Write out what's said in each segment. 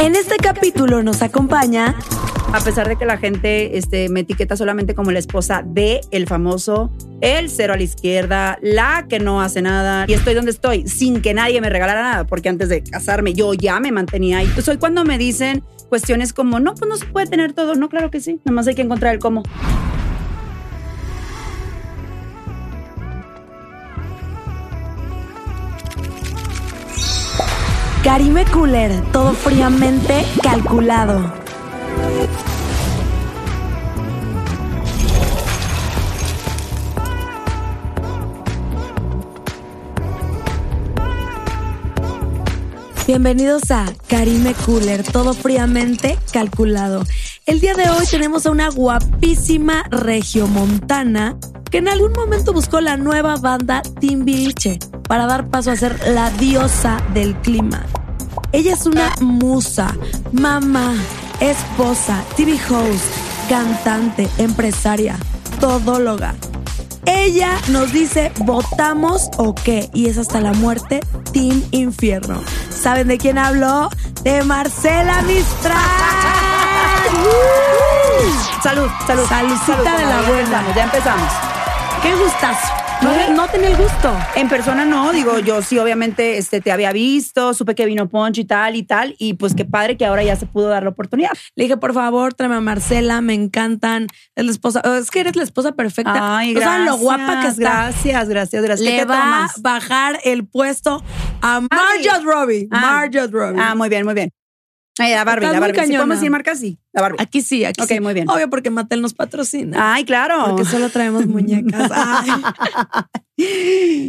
En este capítulo nos acompaña a pesar de que la gente este, me etiqueta solamente como la esposa de el famoso, el cero a la izquierda, la que no hace nada, y estoy donde estoy, sin que nadie me regalara nada, porque antes de casarme yo ya me mantenía ahí. Soy cuando me dicen cuestiones como, no, pues no se puede tener todo, no, claro que sí, nada más hay que encontrar el cómo. Karime Cooler, todo fríamente calculado. Bienvenidos a Karime Cooler, todo fríamente calculado. El día de hoy tenemos a una guapísima regiomontana que en algún momento buscó la nueva banda Timbiriche para dar paso a ser la diosa del clima. Ella es una musa, mamá, esposa, TV host, cantante, empresaria, todóloga. Ella nos dice, ¿votamos o qué? Y es hasta la muerte, Team Infierno. ¿Saben de quién hablo? De Marcela Mistral. salud, salud. Saludcita de la buena. Ya empezamos. Qué gustazo. No, no tenía el gusto. En persona no, digo, yo sí, obviamente, este, te había visto, supe que vino Poncho y tal y tal, y pues qué padre que ahora ya se pudo dar la oportunidad. Le dije, por favor, tráeme a Marcela, me encantan. Es la esposa, es que eres la esposa perfecta. Ay, o sea, gracias, lo guapa que está. Gracias, gracias, gracias. ¿Qué Le te va tomas? a bajar el puesto a Margot Robbie. Ah. Margot Robbie. Ah, muy bien, muy bien. Ay, la Barbie, la muy Barbie. ¿Sí cañona. podemos decir marca? Sí, la Barbie. Aquí sí, aquí Ok, sí. muy bien. Obvio porque Mattel nos patrocina. Ay, claro. Porque solo traemos muñecas. Ay.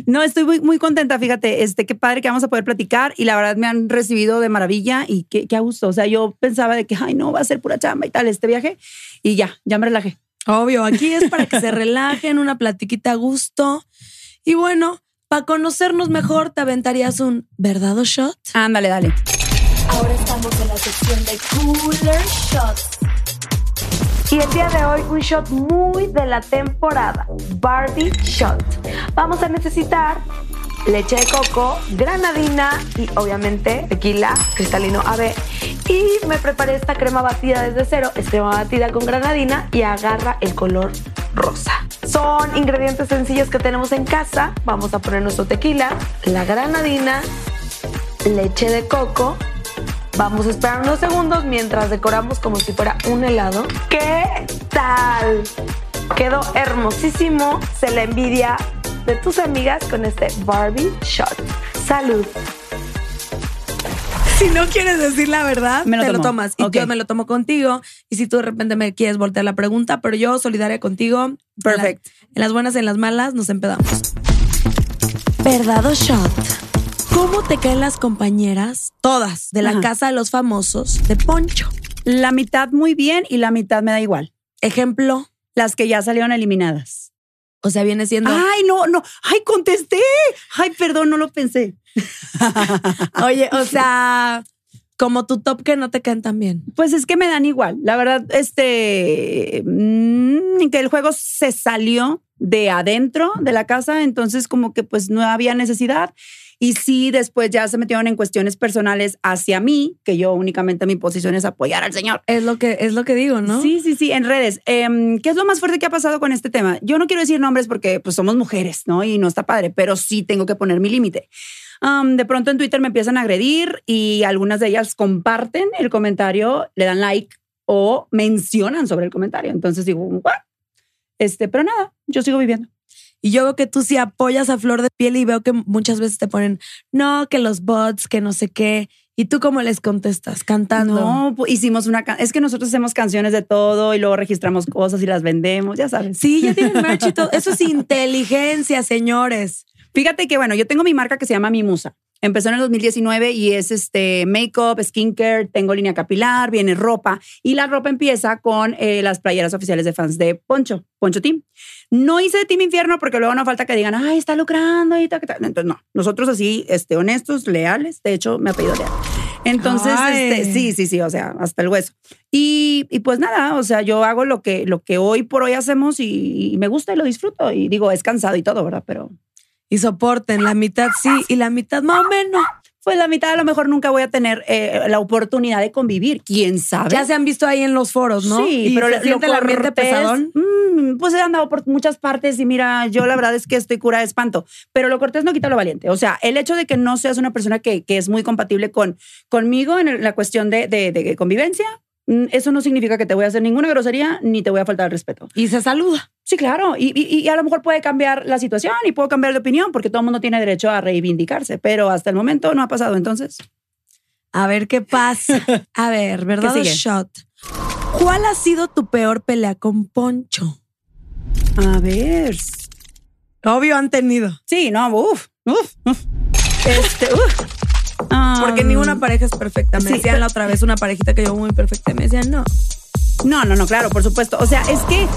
No, estoy muy, muy contenta, fíjate, este, qué padre que vamos a poder platicar y la verdad me han recibido de maravilla y qué, qué a gusto. O sea, yo pensaba de que, ay, no, va a ser pura chamba y tal este viaje y ya, ya me relajé. Obvio, aquí es para que se relajen, una platiquita a gusto. Y bueno, para conocernos mejor, te aventarías un verdad o shot. Ándale, dale. Ahora estamos en la sección de Cooler Shots. Y el día de hoy un shot muy de la temporada, Barbie Shot. Vamos a necesitar leche de coco, granadina y obviamente tequila cristalino AB. Y me preparé esta crema batida desde cero, es crema batida con granadina y agarra el color rosa. Son ingredientes sencillos que tenemos en casa. Vamos a poner nuestro tequila, la granadina, leche de coco. Vamos a esperar unos segundos mientras decoramos como si fuera un helado. ¿Qué tal? Quedó hermosísimo. Se la envidia de tus amigas con este Barbie Shot. Salud. Si no quieres decir la verdad, Me lo te lo tomas. Y yo me lo tomo contigo. Y si tú de repente me quieres voltear la pregunta, pero yo solidaria contigo. Perfect. En, la- en las buenas y en las malas nos empedamos. ¿Verdad o shot? ¿Cómo te caen las compañeras, todas, de la Ajá. casa de los famosos, de Poncho? La mitad muy bien y la mitad me da igual. Ejemplo, Las que ya salieron eliminadas. o sea, viene siendo. Ay, no, no. Ay, contesté. Ay, perdón, no lo pensé. Oye, o sea, como tu top que no te caen tan bien. Pues es que me dan igual. La verdad, este, mm, que el juego se salió de adentro de la casa, entonces como que pues no había necesidad. Y sí, después ya se metieron en cuestiones personales hacia mí, que yo únicamente mi posición es apoyar al Señor. Es lo que, es lo que digo, ¿no? Sí, sí, sí, en redes. Em, ¿Qué es lo más fuerte que ha pasado con este tema? Yo no quiero decir nombres porque pues somos mujeres, ¿no? Y no está padre, pero sí tengo que poner mi límite. Am, de pronto en Twitter me empiezan a agredir y algunas de ellas comparten el comentario, le dan like o mencionan sobre el comentario. Entonces digo, ¿what? Este, pero nada, yo sigo viviendo. Y yo veo que tú sí apoyas a flor de piel y veo que muchas veces te ponen, no, que los bots, que no sé qué. ¿Y tú cómo les contestas? Cantando. No, hicimos una... Es que nosotros hacemos canciones de todo y luego registramos cosas y las vendemos, ya sabes. Sí, ya tienen merch y todo. Eso es inteligencia, señores. Fíjate que, bueno, yo tengo mi marca que se llama Mi Musa. Empezó en el 2019 y es este make-up, skincare, tengo línea capilar, viene ropa y la ropa empieza con eh, las playeras oficiales de fans de Poncho, Poncho Team. No hice Team Infierno porque luego no falta que digan, ay, está lucrando y tal, tal. Entonces, no, nosotros así, este, honestos, leales. De hecho, me ha pedido leal. Entonces, este, sí, sí, sí, o sea, hasta el hueso. Y, y pues nada, o sea, yo hago lo que, lo que hoy por hoy hacemos y, y me gusta y lo disfruto. Y digo, es cansado y todo, ¿verdad? Pero Y soporten, la mitad sí y la mitad más o menos. pues la mitad a lo mejor nunca voy a tener eh, la oportunidad de convivir. ¿Quién sabe? Ya se han visto ahí en los foros, ¿no? Sí, pero lo, siente el ambiente pesadón. Mm, pues he andado por muchas partes y mira, yo la verdad es que estoy cura de espanto. Pero lo cortés no quita lo valiente. O sea, el hecho de que no seas una persona que, que es muy compatible con, conmigo en la cuestión de, de, de convivencia, eso no significa que te voy a hacer ninguna grosería ni te voy a faltar el respeto. Y se saluda. Sí, claro. Y, y, a lo mejor puede cambiar la situación y puedo cambiar de opinión porque todo el mundo tiene derecho a reivindicarse, pero hasta el momento no ha pasado. Entonces. A ver qué pasa. A ver, ¿verdad? Shot. ¿Cuál ha sido tu peor pelea con Poncho? A ver. Obvio han tenido. Sí, no, uff, uff, uf. Este, uff. Porque ninguna pareja es perfecta. Me decían la otra vez una parejita que yo muy perfecta y me decían no. No, no, no, claro, por supuesto. O sea, es que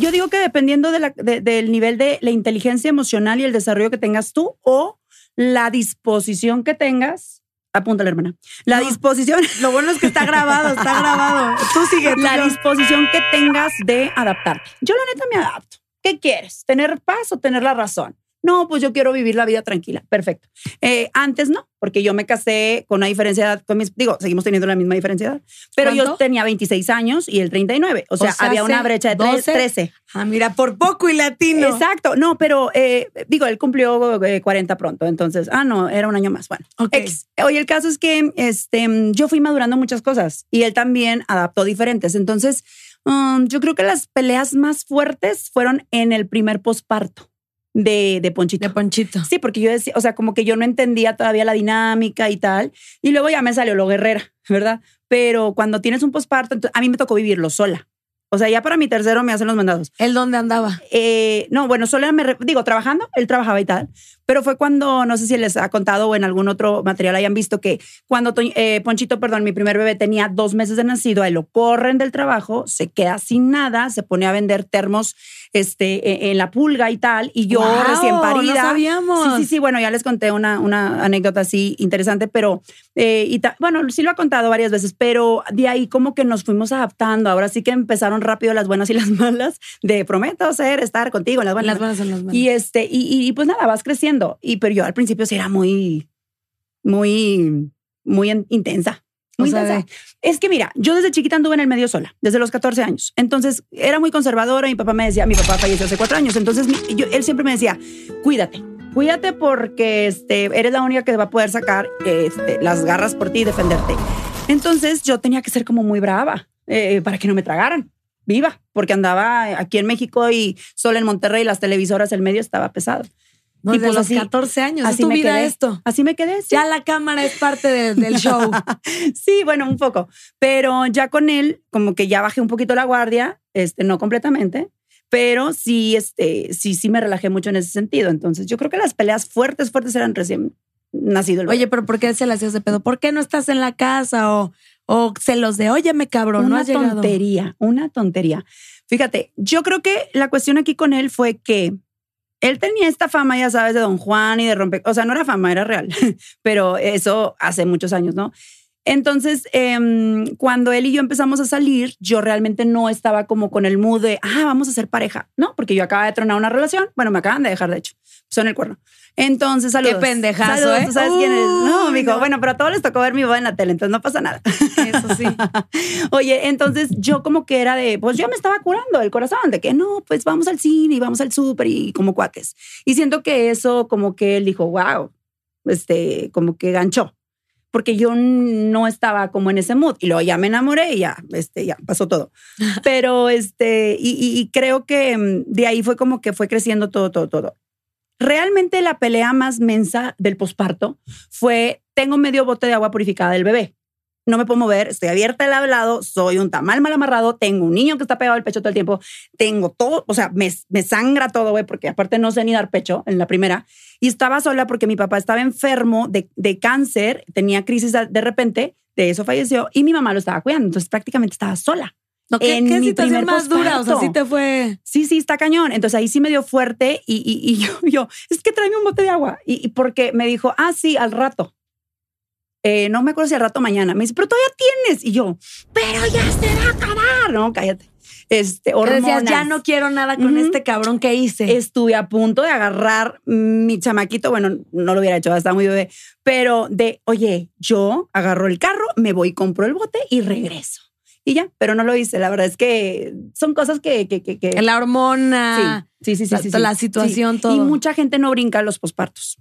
yo digo que dependiendo de la, del nivel de la inteligencia emocional y el desarrollo que tengas tú o la disposición que tengas, apúntale, hermana. La disposición. Lo bueno es que está grabado, está grabado. Tú sigue. la disposición que tengas de adaptarte. Yo, la neta, me adapto. ¿Qué quieres? ¿Tener paz o tener la razón? No, pues yo quiero vivir la vida tranquila. Perfecto. Eh, antes no, porque yo me casé con una diferencia de edad, con mis, digo, seguimos teniendo la misma diferencia de edad, pero yo tenía 26 años y él 39. O sea, había una brecha de 13. Ah, mira, por poco y latino. Exacto. No, pero eh, digo, él cumplió 40 eh, pronto. Entonces, ah, no, era un año más. Bueno, Oye, el caso es que este, yo fui madurando muchas cosas y él también adaptó diferentes. Entonces, um, yo creo que las peleas más fuertes fueron en el primer posparto de, de Ponchito. De Ponchito. Sí, porque yo decía, o sea, como que yo no entendía todavía la dinámica y tal. Y luego ya me salió lo guerrera, ¿verdad? Pero cuando tienes un posparto, a mí me tocó vivirlo sola. O sea, ya para mi tercero me hacen los mandados. ¿El dónde andaba? Eh, no, bueno, solo me, digo, trabajando, él trabajaba y tal, pero fue cuando, no sé si les ha contado o en algún otro material hayan visto que cuando eh, Ponchito, perdón, mi primer bebé tenía dos meses de nacido, ahí lo corren del trabajo, se queda sin nada, se pone a vender termos este, e, en la pulga y tal, y yo recién parida. No sabíamos. Sí, sí, sí, bueno, ya les conté una, una anécdota así interesante, pero, eh, y bueno, sí lo ha contado varias veces, pero de ahí como que nos fuimos adaptando, ahora sí que empezaron rápido las buenas y las malas, de prometo ser, estar contigo, las buenas. Las buenas son las malas. Y, este, y, y pues nada, vas creciendo, y pero yo al principio sí era muy, muy, muy intensa. Muy Es que mira, yo desde chiquita anduve en el medio sola, desde los 14 años. Entonces era muy conservadora. Mi papá me decía, mi papá falleció hace cuatro años. Entonces yo, él siempre me decía, cuídate, cuídate porque este, eres la única que va a poder sacar este, las garras por ti y defenderte. Entonces yo tenía que ser como muy brava eh, para que no me tragaran. Viva, porque andaba aquí en México y solo en Monterrey las televisoras, el medio estaba pesado. Y pues los 14 años. Así me vida esto. Así me quedé. Ya la cámara es parte del show. sí, bueno, un poco. Pero ya con él, como que ya bajé un poquito la guardia, este, no completamente, pero sí, este, sí, sí me relajé mucho en ese sentido. Entonces, yo creo que las peleas fuertes, fuertes eran recién nacido el Oye, pero ¿por qué se le hacías de pedo? ¿Por qué no estás en la casa? O, o los de, oye, me cabrón, una no has tontería, una tontería. Fíjate, yo creo que la cuestión aquí con él fue que él tenía esta fama, ya sabes, de Don Juan y de romper, o sea, no era fama, era real, pero eso hace muchos años, ¿no? Entonces, em, cuando él y yo empezamos a salir, yo realmente no estaba como con el mood de, ah, vamos a ser pareja, ¿no? Porque yo acaba de tronar una relación, bueno, me acaban de dejar, de hecho, son el cuerno. Entonces, saludos. Qué pendejazo, ¿eh? ¿Tú sabes quién es? No, amigo. Bueno, pero a todos les tocó ver mi boda en la tele, entonces no pasa nada. Eso sí. Oye, entonces yo como que era de, pues yo me estaba curando el corazón, de que no, pues vamos al cine y vamos al súper y como cuates. Y siento que eso como que él dijo, wow, este, como que ganchó porque yo no estaba como en ese mood y luego ya me enamoré y ya, este, ya pasó todo. Pero este, y, y, creo que mm, de ahí fue como que fue creciendo todo, todo, todo. Realmente la pelea más mensa del posparto fue, tengo medio bote de agua purificada del bebé no me puedo mover, estoy abierta al hablado, soy un tamal mal amarrado, tengo un niño que está pegado al pecho todo el tiempo, tengo todo, o sea, me, me sangra todo, güey, porque aparte no sé ni dar pecho en la primera. Y estaba sola porque mi papá estaba enfermo de, de cáncer, tenía crisis de repente, de eso falleció, y mi mamá lo estaba cuidando, entonces prácticamente estaba sola. ¿Qué, en ¿qué mi situación más dura? O sea, sí te fue. Sí, sí, está cañón. Entonces ahí sí me dio fuerte y, y, yo, yo, es que tráeme un bote de agua. Y, y porque me dijo, ah, sí, al rato. eh, no me acuerdo si al rato mañana. Me dice, pero todavía tienes. Y yo, pero ya se va a acabar. No, cállate. Este, hormonas. decías, ya no quiero nada con este cabrón que hice. Estuve a punto de agarrar mi chamaquito. Bueno, no lo hubiera hecho, estaba muy bebé. Pero de, oye, yo agarro el carro, me voy, compro el bote y regreso. Y ya, pero no lo hice. La verdad es que son cosas que... que, que, que- la hormona. Sí, sí, sí, sí, la- sí, sí. la situación, Sí. todo. Y mucha gente no brinca los pospartos.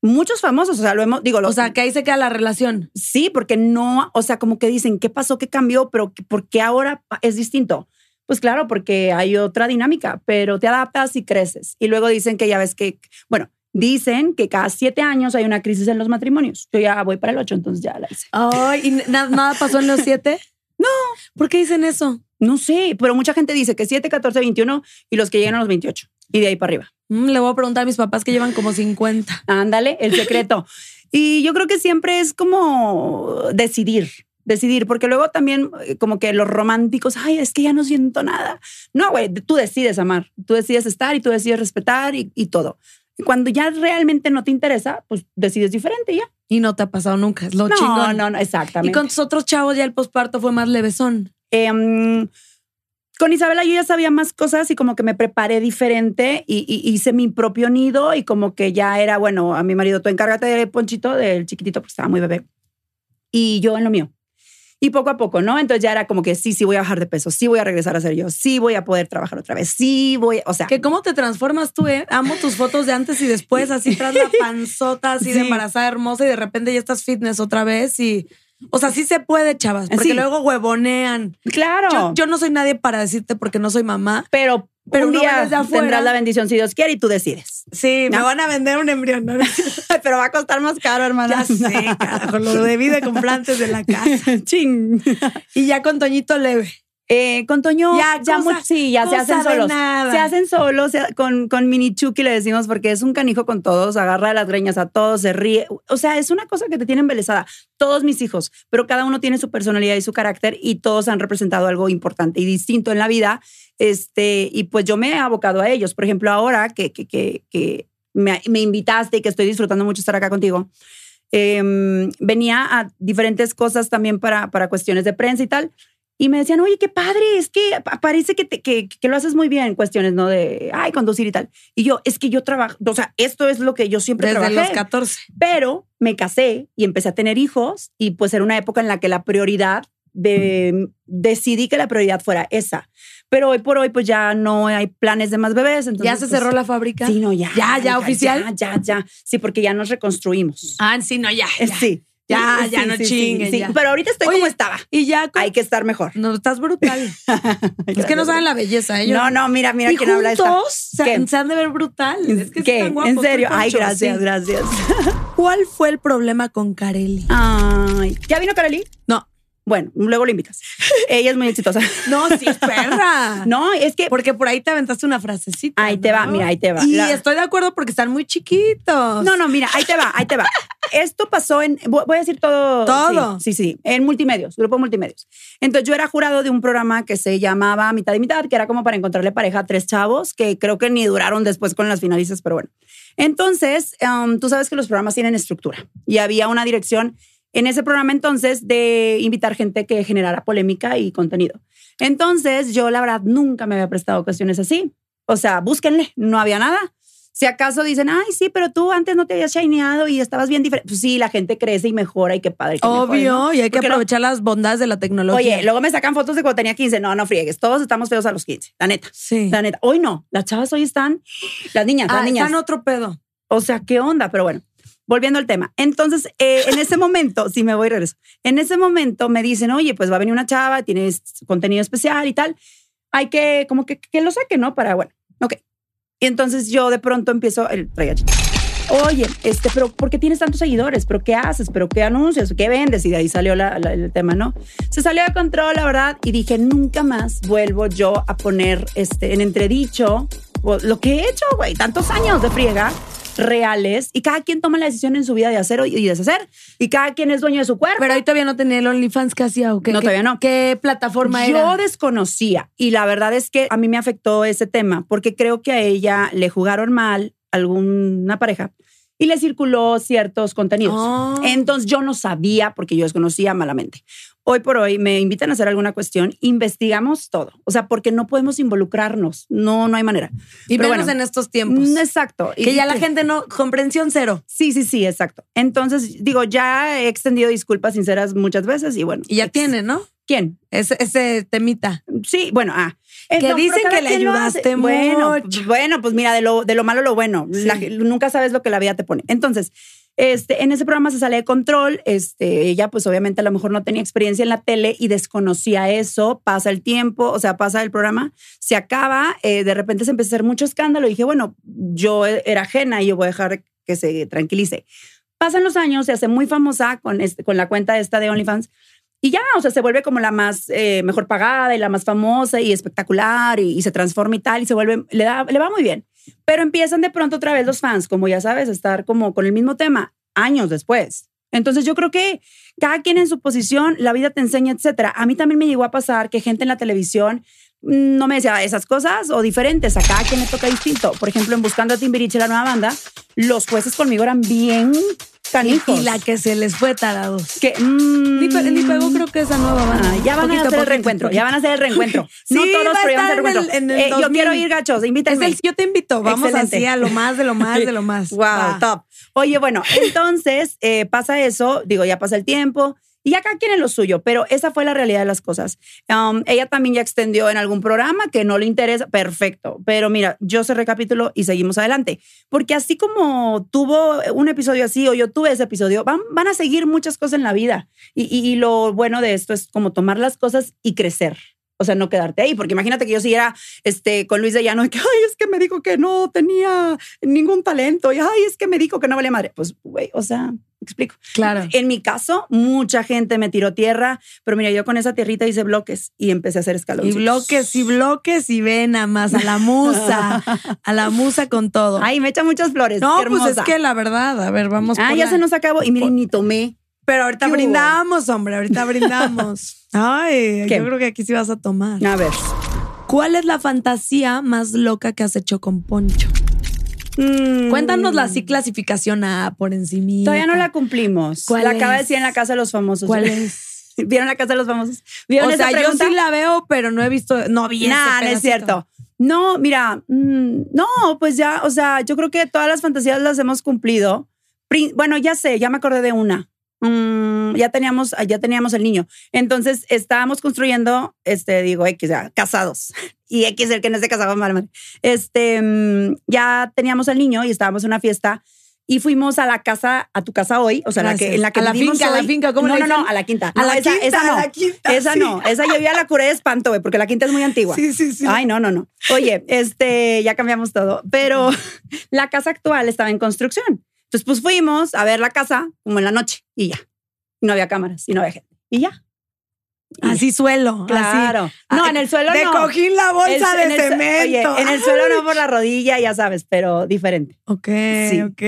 Muchos famosos, o sea, lo hemos, digo, los, O sea, que ahí se queda la relación. sí, porque no, o sea, como que dicen, ¿qué pasó? ¿Qué cambió? Pero ¿por qué ahora es distinto? Pues claro, porque hay otra dinámica, pero te adaptas y creces. Y luego dicen que ya ves que, bueno, dicen que cada siete años hay una crisis en los matrimonios. Yo ya voy para el ocho, entonces ya la hice. Ay, ¿y na- nada pasó en los siete? No. ¿Por qué dicen eso? No sé, pero mucha gente dice que 7, 14, 21 y los que llegan a los 28 y de ahí para arriba. Mm, le voy a preguntar a mis papás que llevan como 50. Ándale, el secreto. y yo creo que siempre es como decidir, decidir, porque luego también eh, como que los románticos, ay, es que ya no siento nada. No, güey, tú decides amar, tú decides estar y tú decides respetar y, y todo. Y cuando ya realmente no te interesa, pues decides diferente y ya. Y no te ha pasado nunca. Es lo No, chingón. no, no, Y exactamente. con tus otros chavos ya el posparto fue más levesón. Em, con Isabela yo ya sabía más cosas y como que me preparé diferente y, y hice mi propio nido y como que ya era, bueno, a mi marido, tú encárgate de Ponchito, del chiquitito, porque estaba muy bebé. Y yo en lo mío. Y poco a poco, ¿no? Entonces ya era como que sí, sí voy a bajar de peso, sí voy a regresar a ser yo, sí voy a poder trabajar otra vez, sí voy, o sea, Que cómo te transformas tú, ¿eh? Amo tus fotos de antes y después, así tras la panzota, así de embarazada hermosa y de repente ya estás fitness otra vez y... O sea, sí se puede, chavas, porque Sí. luego huevonean. claro. Yo, yo no soy nadie para decirte porque no soy mamá. pero, Pero un día ve desde afuera. tendrás la bendición si Dios quiere y tú decides. Sí, me van a vender un embrión. ¿no? pero va a costar más caro, hermana. Ya sé, carajo, lo debí de comprar antes de la casa. Ching. Y ya con Toñito leve. Eh, con Toño, Ya, ya, cosa- sí, ya se hacen solos. Se hacen solos se- con, con Mini Chucky le decimos porque es un canijo con todos, agarra de las greñas a todos, se ríe. O sea, es una cosa que te tiene embelesada. Todos mis hijos, pero cada uno tiene su personalidad y su carácter y todos han representado algo importante y distinto en la vida. Este, y pues yo me he abocado a ellos. Por ejemplo, ahora que, que, que, que me, me invitaste y que estoy disfrutando mucho estar acá contigo, em, venía a diferentes cosas también para, para cuestiones de prensa y tal. Y me decían, oye, qué padre, es que pa- parece que, te- que, que lo haces muy bien en cuestiones, ¿no? De, ay, conducir y tal. Y yo, es que yo trabajo, o sea, esto es lo que yo siempre Desde trabajé. los 14. Pero me casé y empecé a tener hijos y pues era una época en la que la prioridad de, decidí que la prioridad fuera esa. Pero hoy por hoy pues ya no hay planes de más bebés. Entonces, ¿Ya se pues, cerró la fábrica? Sí, no, ya. ¿Ya, ya, oficial? Ya, ya, ya. Sí, porque ya nos reconstruimos. Ah, sí, no, ya. Ya. Sí. Ya, Sí, ya, no sí, chinguen, sí. ya. Pero ahorita estoy Oye, como estaba. Y ya, con- Hay que estar mejor. no, estás brutal. es que no saben la belleza, ellos. No, no, mira, mira y quién habla esta. juntos se, se han de ver brutal. Es que están guapos, ¿En serio? Ay, gracias, gracias. ¿Cuál fue el problema con Carelli? Ay, ¿ya vino Carely? No. Bueno, luego lo invitas. Ella es muy exitosa. No, sí, es perra. No, es que Porque por ahí te aventaste una frasecita. Ahí te va, mira, ahí te va. Y La- estoy de acuerdo porque están muy chiquitos. No, no, mira, ahí te va, ahí te va. Esto pasó en, voy voy a decir todo. Todo. Sí, sí, sí, en multimedios, grupo multimedios. Entonces yo era jurado de un programa que se llamaba Mitad y Mitad, que era como para encontrarle pareja a tres chavos, que creo que ni duraron después con las finalistas, pero bueno. Entonces, um, tú sabes que los programas tienen estructura y había una dirección en ese programa entonces de invitar gente que generara polémica y contenido. Entonces yo la verdad nunca me había prestado cuestiones así. O sea, búsquenle, no había nada. Si acaso dicen, ay, sí, pero tú antes no te habías shineado y estabas bien diferente. Pues sí, la gente crece y mejora y qué padre. que mejore, Obvio, ¿no? y hay que lo- aprovechar las bondades de la tecnología. Oye, luego me sacan fotos de cuando tenía 15. No, no friegues. Todos estamos feos a los 15. La neta. sí. La neta. Hoy no. Las chavas hoy están. Las niñas, las Ah, niñas. están otro pedo. O sea, ¿qué onda? Pero bueno, volviendo al tema. Entonces, eh, en ese momento, si me voy regreso, en ese momento me dicen, oye, pues va a venir una chava, tienes contenido especial y tal. Hay que, como que, que lo saque, ¿no? Para, bueno, ok. Y entonces yo de pronto empiezo, el. Oye, este, pero ¿por qué tienes tantos seguidores? ¿Pero qué haces? ¿Pero qué anuncias? ¿Qué vendes? Y de ahí salió la- la- el tema, ¿no? Se salió de control, la verdad, y dije, nunca más vuelvo yo a poner este, en entredicho lo que he hecho, güey, tantos años de friega reales y cada quien toma la decisión en su vida de hacer y deshacer y cada quien es dueño de su cuerpo. Pero ahí todavía no tenía el OnlyFans que hacía o qué. No, qué- todavía no. ¿Qué plataforma Yo era? desconocía y la verdad es que a mí me afectó ese tema porque creo que a ella le jugaron mal alguna pareja y le circuló ciertos contenidos. Oh. Entonces yo no sabía porque yo desconocía malamente. Hoy por hoy me invitan a hacer alguna cuestión, investigamos todo. O sea, porque no podemos involucrarnos. No, no hay manera. Y Pero menos bueno. en estos tiempos. Mm, Exacto. que Y- ya la gente no, comprensión cero. Sí, sí, sí, exacto. Entonces, digo, ya he extendido disculpas sinceras muchas veces y bueno. Y ya ex- tiene, ¿no? ¿Quién? Ese, ese temita. Sí, bueno, ah. Eh, Que dicen que le ayudaste bueno, mucho. pues, Bueno, pues mira, de lo, de lo malo lo bueno. Sí. La- nunca sabes lo que la vida te pone. Entonces, este, en ese programa se sale de control. Este, ella, pues obviamente a lo mejor no tenía experiencia en la tele y desconocía eso. Pasa el tiempo, o sea, pasa el programa, se acaba. eh, de repente se empezó a hacer mucho escándalo. Y dije, bueno, yo era ajena y yo voy a dejar que se tranquilice. Pasan los años, se hace muy famosa con, este, con la cuenta esta de OnlyFans. Y ya, o sea, se vuelve como la más eh, mejor pagada y la más famosa y espectacular y, se transforma y tal y se vuelve, le, da, le va muy bien. Pero empiezan de pronto otra vez los fans, como ya sabes, a estar como con el mismo tema años después. Entonces yo creo que cada quien en su posición, la vida te enseña, etcétera. A mí también me llegó a pasar que gente en la televisión no me decía esas cosas o diferentes. A cada quien le toca distinto. Por ejemplo, en Buscando a Timbiriche, la nueva banda, los jueces conmigo eran bien canijos. Y la que se les fue tarados. que mm, Ni, ni pegó, creo que esa nueva banda. Ah, ya van Poquito, a hacer el reencuentro, poquito. ya van a hacer el reencuentro. Sí, no todos, va pero ya van a estar hacer el en el- reencuentro. en el Eh, yo 2000. quiero ir, gachos, invítenme. el- yo te invito, vamos Excelente. así a lo más de lo más de lo más. Wow, Va. top. Oye, bueno, entonces eh, pasa eso, digo, ya pasa el tiempo y ya cada quien en lo suyo, pero esa fue la realidad de las cosas. Um, ella también ya extendió en algún programa que no le interesa, perfecto, pero mira, yo cerré capítulo y seguimos adelante, porque así como tuvo un episodio así o yo tuve ese episodio, van, van a seguir muchas cosas en la vida y lo bueno de esto es como tomar las cosas y crecer. O sea, no quedarte ahí, porque imagínate que yo siguiera este, con Luis de Llano, de que, ay, es que me dijo que no tenía ningún talento, y ay, es que me dijo que no vale madre. Pues, güey, o sea, me explico. Claro. En mi caso, mucha gente me tiró tierra, pero mira, yo con esa tierrita hice bloques y empecé a hacer Y escalones. bloques y bloques y ven nada más a la musa, a la musa con todo. Ay, me echa muchas flores. no, pues es que la verdad, a ver, vamos Ah, por ya la- se nos acabó. Y miren, ni tomé. Pero ahorita brindamos, hombre, ahorita brindamos. Ay, ¿Qué? yo creo que aquí sí vas a tomar. A ver. ¿Cuál es la fantasía más loca que has hecho con Poncho? Mm, Cuéntanosla así, clasificación A por encima. Todavía no la cumplimos. ¿Cuál la acaba de decir en la casa de los famosos. ¿Cuál es? ¿Vieron la casa de los famosos? ¿Vieron O esa sea, yo pregunta? sí la veo, pero no he visto, no vi Nah, no es cierto. No, mira, mm, no, pues ya, o sea, yo creo que todas las fantasías las hemos cumplido. Bueno, ya sé, ya me acordé de una. Mm, ya teníamos, ya teníamos el niño. Entonces estábamos construyendo, este, digo, X, ya, casados. Y X, el que no esté casado, mal, mal. Este, mm, ya teníamos el niño y estábamos en una fiesta y fuimos a la casa, a tu casa hoy, o sea, la que, en la que A la finca, a la hoy. finca, ¿cómo no, no, no, a la quinta. A No, la esa, quinta, esa a no. la quinta, Esa sí. no, esa yo vi a la curé de espanto, güey, porque la quinta es muy antigua. Sí, sí, sí. Ay, no, no, no. Oye, este, ya cambiamos todo, pero la casa actual estaba en construcción. Entonces, pues fuimos a ver la casa como en la noche y ya. Y no había cámaras y no había gente. Y ya. Así suelo. Claro. así. No, en el suelo no. cojín la bolsa El- en de el cemento. Oye, en el suelo no por la rodilla, ya sabes, pero diferente. Ok, Sí. ok,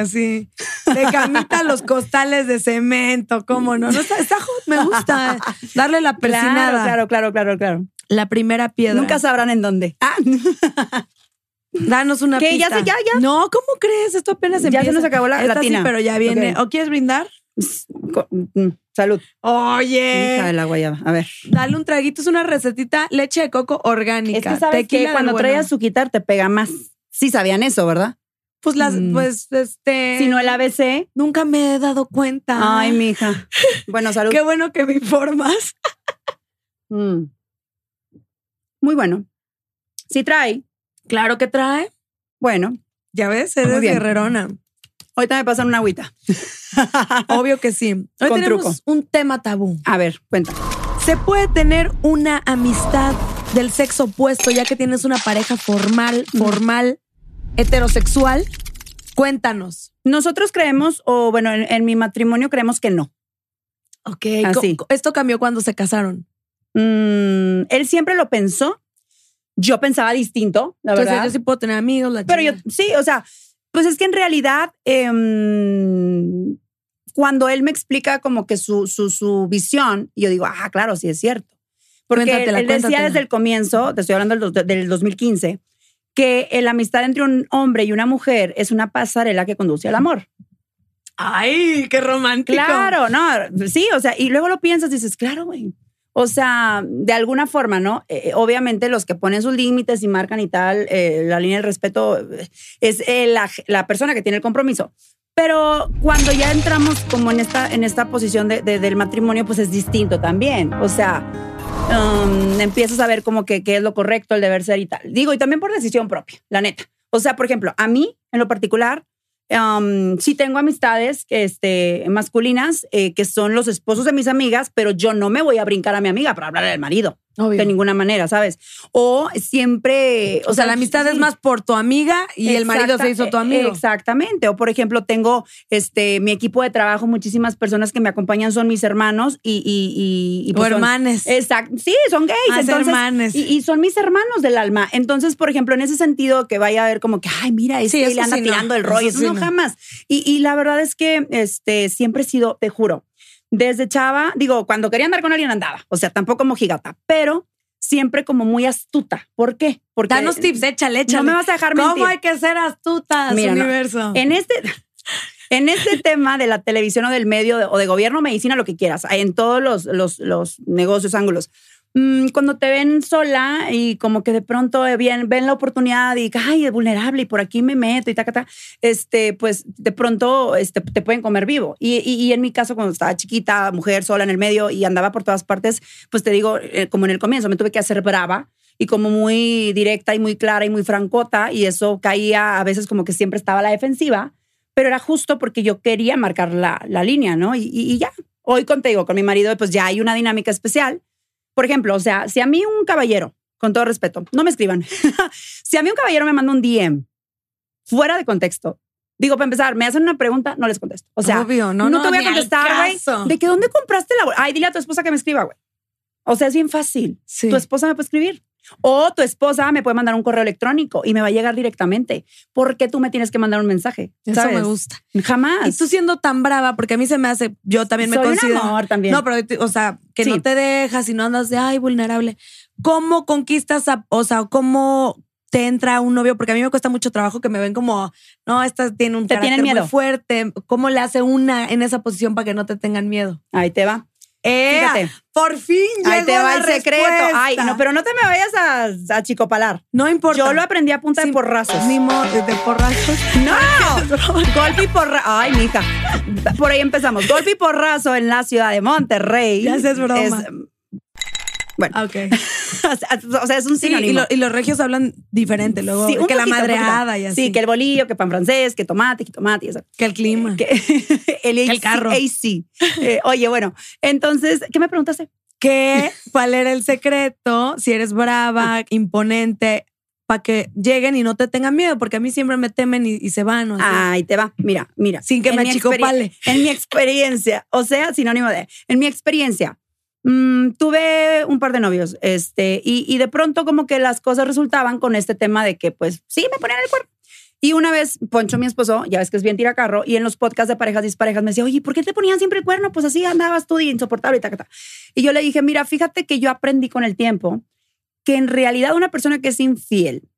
así. De camita los costales de cemento, ¿cómo no? no está, está me gusta darle la persinada. Claro, claro, claro, claro, claro. La primera piedra. Nunca sabrán en dónde. Ah, Danos una ¿Qué? ¿Ya se- ya, ya? No, ¿cómo crees? Esto apenas Ya empieza. se nos acabó la- Esta la sí, tina. pero ya viene. ¿O quieres brindar? co- mm, salud. Oye. Hija de la guayaba. A ver. Dale un traguito, es una recetita, leche de coco orgánica. Es que sabes tequila que cuando bueno. traes su quitar te pega más. Sí sabían eso, ¿verdad? Pues las, Mm. pues, este. Si no el ABC. Nunca me he dado cuenta. Ay, mija. Bueno, salud. Qué bueno que me informas. Mm. Muy bueno. Sí trae. Claro que trae. Bueno, Ya ves, eres guerrerona. ahorita me pasan una agüita. Obvio que sí. Hoy Con tenemos truco. un tema tabú. A ver, cuenta. ¿Se puede tener una amistad del sexo opuesto ya que tienes una pareja formal, formal, heterosexual? Cuéntanos. Nosotros creemos, o bueno, en, en mi matrimonio creemos que no. Ok. Así. co- Esto cambió cuando se casaron. Mm, él siempre lo pensó. Yo pensaba distinto, la Entonces, verdad. yo sí puedo tener amigos, la Pero yo, chingada. sí, o sea, pues es que en realidad, em, cuando él me explica como que su, su, su visión, yo digo, ah, claro, sí es cierto. Porque él, Cuéntatela, él decía cuéntatela. desde el comienzo, te estoy hablando del, dos- del 2015, que la amistad entre un hombre y una mujer es una pasarela que conduce al amor. Ay, qué romántico. Claro, no, sí, o sea, y luego lo piensas y dices, claro, güey. O sea, de alguna forma, ¿no? Eh, obviamente los que ponen sus límites y marcan y tal, eh, la línea del respeto eh, es la, la, persona que tiene el compromiso. Pero cuando ya entramos como en esta, en esta posición de, del matrimonio, pues es distinto también. O sea, um, empiezas a ver como que qué es lo correcto, el deber ser y tal. Digo, y también por decisión propia, la neta. O sea, por ejemplo, a mí, en lo particular, Um, sí tengo amistades este, masculinas eh, que son los esposos de mis amigas, pero yo no me voy a brincar a mi amiga para hablar del marido. De ninguna manera, ¿sabes? O siempre. O, sea, la amistad es más por tu amiga y el marido se hizo tu amigo. Exactamente. O por ejemplo, tengo este mi equipo de trabajo, muchísimas personas que me acompañan son mis hermanos y. y, y, pues hermanes. Exacto. Sí, son gays. Ah, hermanes. Y, son mis hermanos del alma. Entonces, por ejemplo, en ese sentido, que vaya a ver como que, ay, mira, este le anda tirando el rollo. Eso, no, jamás. Y, la verdad es que este, siempre he sido, te juro, desde chava, digo, cuando quería andar con alguien andaba, o sea, tampoco mojigata, pero siempre como muy astuta. ¿Por qué? Porque Danos tips, échale, échale. No me vas a dejar mentir. ¿Cómo hay que ser astutas, Mira, universo? En este... En este tema de la televisión o del medio o de gobierno, medicina, lo que quieras, en todos los, los, los negocios, ángulos, cuando te ven sola y como que de pronto ven, ven la oportunidad y ay, es vulnerable y por aquí me meto y ta, ta, este, pues de pronto este, te pueden comer vivo. Y, y, en mi caso, cuando estaba chiquita, mujer sola en el medio y andaba por todas partes, pues te digo, eh, como en el comienzo, me tuve que hacer brava y como muy directa y muy clara y muy francota y eso caía a veces como que siempre estaba a la defensiva, pero era justo porque yo quería marcar la, la línea, ¿no? Y, y ya, hoy contigo, con mi marido, pues ya hay una dinámica especial por ejemplo, o sea, si a mí un caballero, con todo respeto, no me escriban, si a mí un caballero me manda un DM fuera de contexto, digo, para empezar, me hacen una pregunta, no les contesto. O sea, no, no, te voy a contestar, güey. ¿De que dónde compraste la Ay, dile a tu esposa que me escriba, güey. O sea, es bien fácil. Tu esposa me puede escribir. O tu esposa me puede mandar un correo electrónico y me va a llegar directamente. ¿Por qué tú me tienes que mandar un mensaje? Eso me gusta. Jamás. Y tú siendo tan brava, porque a mí se me hace, yo también me Soy considero. Un amor también. No, pero, o sea, que no te dejas y no andas de, ay, vulnerable. ¿Cómo conquistas, a, o sea, cómo te entra un novio? Porque a mí me cuesta mucho trabajo que me ven como, no, esta tiene un te carácter muy fuerte. ¿Cómo le hace una en esa posición para que no te tengan miedo? Ahí te va. Eh, Fíjate. Por fin llegó Ahí te va el secreto. Ay, no, pero no te me vayas a, a chicopalar. No importa. Yo lo aprendí a punta de porrazos. Ni de porrazos. No. Golpe y porrazo. Ay, mija. Por ahí empezamos. Golpe y porrazo en la ciudad de Monterrey. Ya es broma. Es, bueno. Ok. o sea, es un sinónimo. y, los regios hablan diferente luego. que la madreada y así. Sí, que el bolillo, que pan francés, que tomate, que tomate y eso. Que el clima. Que, el, el, carro. AC. Eh, oye, bueno, entonces, ¿qué me preguntaste? ¿Qué? ¿Cuál era el secreto? Si eres brava, imponente, para que lleguen y no te tengan miedo, porque a mí siempre me temen y, se van. O Ay, te va. Mira, mira. Sin que me achicopale. En mi experiencia, o sea, sinónimo de, en mi experiencia, Mm, tuve un par de novios, este, y, de pronto como que las cosas resultaban con este tema de que, pues, sí, me ponían el cuerpo. Y una vez, Poncho, mi esposo, ya ves que es bien tiracarro, y en los podcasts de parejas disparejas me decía, oye, ¿por qué te ponían siempre el cuerno? Pues así andabas tú insoportable y ta, ta. Y yo le dije, mira, fíjate que yo aprendí con el tiempo que en realidad una persona que es infiel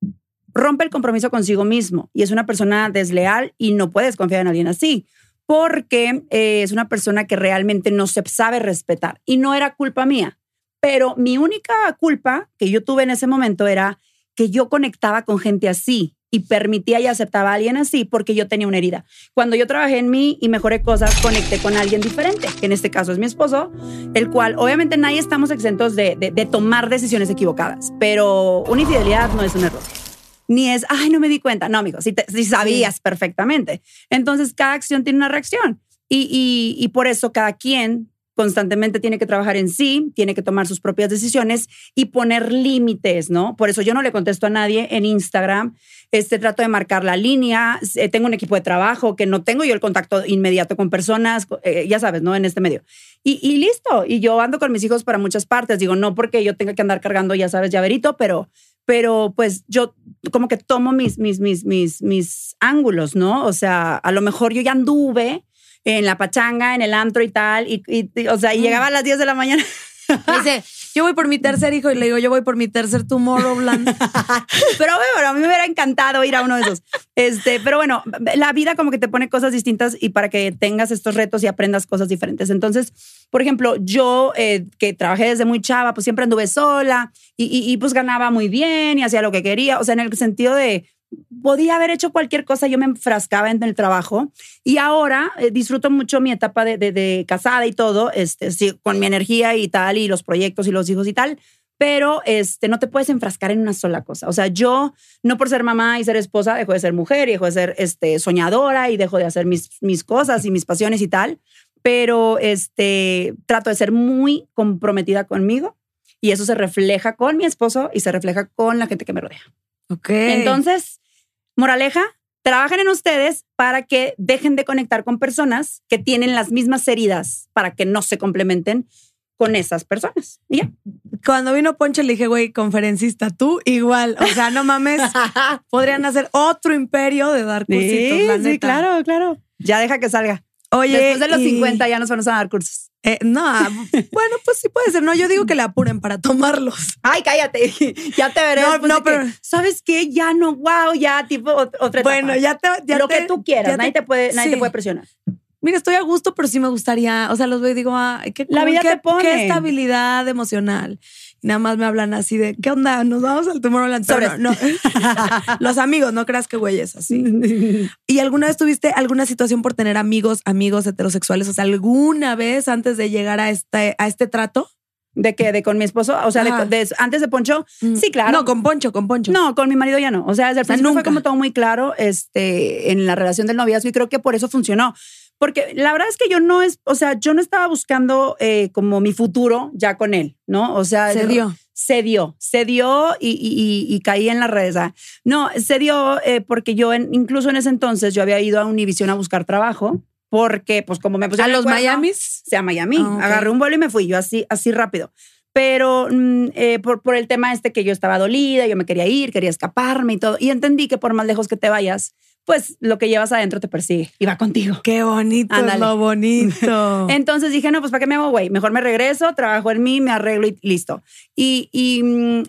rompe el compromiso consigo mismo y es una persona desleal y no puedes confiar en alguien así porque eh, es una persona que realmente no se sabe respetar y no era culpa mía. Pero mi única culpa que yo tuve en ese momento era que yo conectaba con gente así y permitía y aceptaba a alguien así porque yo tenía una herida. Cuando yo trabajé en mí y mejoré cosas, conecté con alguien diferente, que en este caso es mi esposo, el cual obviamente nadie estamos exentos de, de tomar decisiones equivocadas, pero una infidelidad no es un error ni es, ay, no me di cuenta. No, amigo, si, si sabías perfectamente. Entonces, cada acción tiene una reacción. Y, y, y, por eso cada quien constantemente tiene que trabajar en sí, tiene que tomar sus propias decisiones y poner límites, ¿no? Por eso yo no le contesto a nadie en Instagram, este, trato de marcar la línea, eh, tengo un equipo de trabajo que no tengo yo el contacto inmediato con personas, eh, ya sabes, ¿no? En este medio. Y, y, listo, y yo ando con mis hijos para muchas partes, digo, no porque yo tenga que andar cargando, ya sabes, llaverito, pero pero pues yo como que tomo mis, mis, mis, mis, mis ángulos, ¿no? O sea, a lo mejor yo ya anduve en la pachanga, en el antro y tal, y, o sea, y llegaba a las 10 de la mañana. Dice, yo voy por mi tercer hijo y le digo, yo voy por mi tercer Tomorrowland. pero bueno, a mí me hubiera encantado ir a uno de esos. Este, pero bueno, la vida como que te pone cosas distintas y para que tengas estos retos y aprendas cosas diferentes. Entonces, por ejemplo, yo eh, que trabajé desde muy chava, pues siempre anduve sola y, y pues ganaba muy bien y hacía lo que quería. O sea, en el sentido de podía haber hecho cualquier cosa, yo me enfrascaba en el trabajo y ahora eh, disfruto mucho mi etapa de, de, casada y todo, este, sí, con mi energía y tal, y los proyectos y los hijos y tal, pero este, no te puedes enfrascar en una sola cosa. O sea, yo no por ser mamá y ser esposa dejo de ser mujer y dejo de ser este, soñadora y dejo de hacer mis, mis cosas y mis pasiones y tal, pero este, trato de ser muy comprometida conmigo y eso se refleja con mi esposo y se refleja con la gente que me rodea. Ok. Entonces, Moraleja, trabajen en ustedes para que dejen de conectar con personas que tienen las mismas heridas para que no se complementen con esas personas. Y ya. Cuando vino Poncho le dije, güey, conferencista, tú igual. O sea, no mames, podrían hacer otro imperio de dar cursitos, sí, Sí, claro, claro. Ya deja que salga. Oye. Después de los 50 ya nos vamos a dar cursos. Eh, no, bueno, pues sí puede ser. No, yo digo que la apuren para tomarlos. Ay, cállate. Ya te veré. No, no pero. ¿Sabes qué? Ya no, wow, ya, tipo, otra Bueno, ya te. Ya Lo que tú quieras. Nadie, te, puede, nadie te puede presionar. Mira, estoy a gusto, pero sí me gustaría. O sea, los veo y digo, ay, qué La vida te pone. Qué estabilidad emocional nada más me hablan así de, ¿qué onda? Nos vamos al Tomorrowland. Sobre. No, Los amigos, no creas que güeyes así. ¿Y alguna vez tuviste alguna situación por tener amigos, amigos heterosexuales? O sea, ¿alguna vez antes de llegar a este, a este trato? ¿De qué? ¿De con mi esposo? O sea, de, antes de Poncho. Mm. Sí, claro. No, con Poncho, con Poncho. No, con mi marido ya no. O sea, desde el principio fue como todo muy claro este, en la relación del noviazgo y creo que por eso funcionó. Porque la verdad es que yo no es, o sea, yo no estaba buscando eh, como mi futuro ya con él, ¿no? O sea, se dio. Se dio, se dio y, y, caí en la red. No, se dio eh, porque yo, incluso en ese entonces, yo había ido a Univision a buscar trabajo porque, pues, como me puse a los Miamis, sea Miami, ah, agarré un vuelo y me fui yo así, así rápido pero mm, eh, por, por el tema este que yo estaba dolida, yo me quería ir, quería escaparme y todo. Y entendí que por más lejos que te vayas, pues lo que llevas adentro te persigue y va contigo. Qué bonito, lo bonito. Entonces dije, no, pues ¿para qué me hago güey? Mejor me regreso, trabajo en mí, me arreglo y listo. Y, y,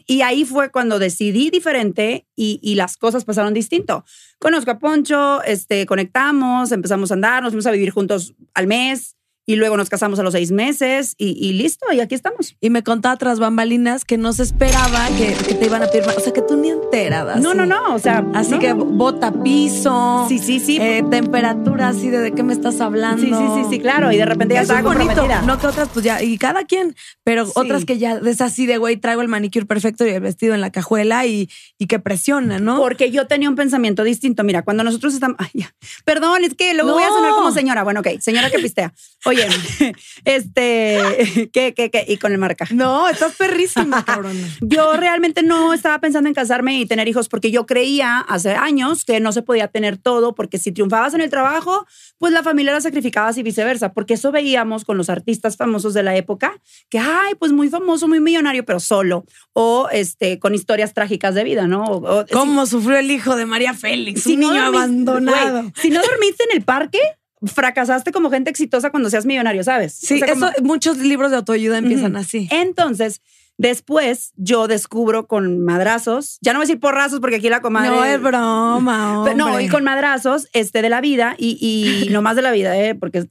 y ahí fue cuando decidí diferente y, y, las cosas pasaron distinto. Conozco a Poncho, este, conectamos, empezamos a andar, nos fuimos a vivir juntos al mes y luego nos casamos a los seis meses y, listo, y aquí estamos. Y me contaba tras bambalinas que no se esperaba que, te iban a pedir O sea, que tú ni enterada. No, no, no. O sea, así que bota piso. Sí, sí, sí. Eh, temperatura así de de qué me estás hablando. Sí, sí, sí, sí, claro. Y de repente ya estaba bonito. No que otras, pues ya, y cada quien, pero otras que ya es así de güey, traigo el manicure perfecto y el vestido en la cajuela y, y que presiona, ¿no? Porque yo tenía un pensamiento distinto. Mira, cuando nosotros estamos. Ay, ya. Perdón, es que luego voy a sonar como señora. Bueno, ok, señora que pistea. Oye, este, ¿qué, qué, qué? Y con el marca. No, estás perrísima, cabrón. Yo realmente no estaba pensando en casarme y tener hijos porque yo creía hace años que no se podía tener todo porque si triunfabas en el trabajo, pues la familia la sacrificabas y viceversa, porque eso veíamos con los artistas famosos de la época, que, ay, pues muy famoso, muy millonario, pero solo, o este, con historias trágicas de vida, ¿no? ¿Cómo sufrió el hijo de María Félix, un niño abandonado? si no dormiste en el parque, fracasaste como gente exitosa cuando seas millonario, ¿sabes? Sí, eso, muchos libros de autoayuda empiezan así. Entonces, después yo descubro con madrazos, ya no voy a decir porrazos porque aquí la comadre. No es broma. No, y con madrazos este, de la vida y, y no más de la vida, ¿eh? porque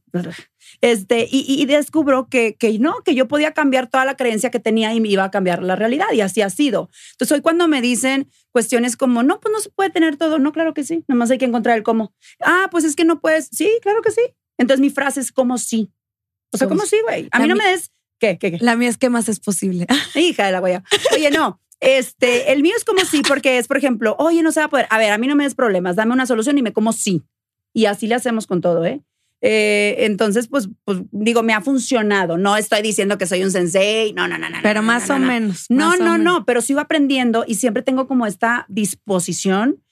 este, y, descubro que, que, no, que yo podía cambiar toda la creencia que tenía y me iba a cambiar la realidad y así ha sido. Entonces hoy cuando me dicen cuestiones como, no, pues no se puede tener todo, no, claro que sí, nomás hay que encontrar el cómo. Ah, pues es que no puedes, sí, claro que sí. Entonces mi frase es como sí. O sea, como sí, güey. A mí no me des, ¿qué, qué, qué? La mía es que más es posible. Hija de la güey. Oye, no. Este, el mío es como sí, porque es, por ejemplo, oye, no se va a poder. A ver, a mí no me des problemas, dame una solución y me como sí. Y así le hacemos con todo, ¿eh? Eh, entonces, pues, pues digo, me ha funcionado. No estoy diciendo que soy un sensei, no, no, no, no. Pero más o menos. No, no, no, pero sigo aprendiendo y siempre tengo como esta disposición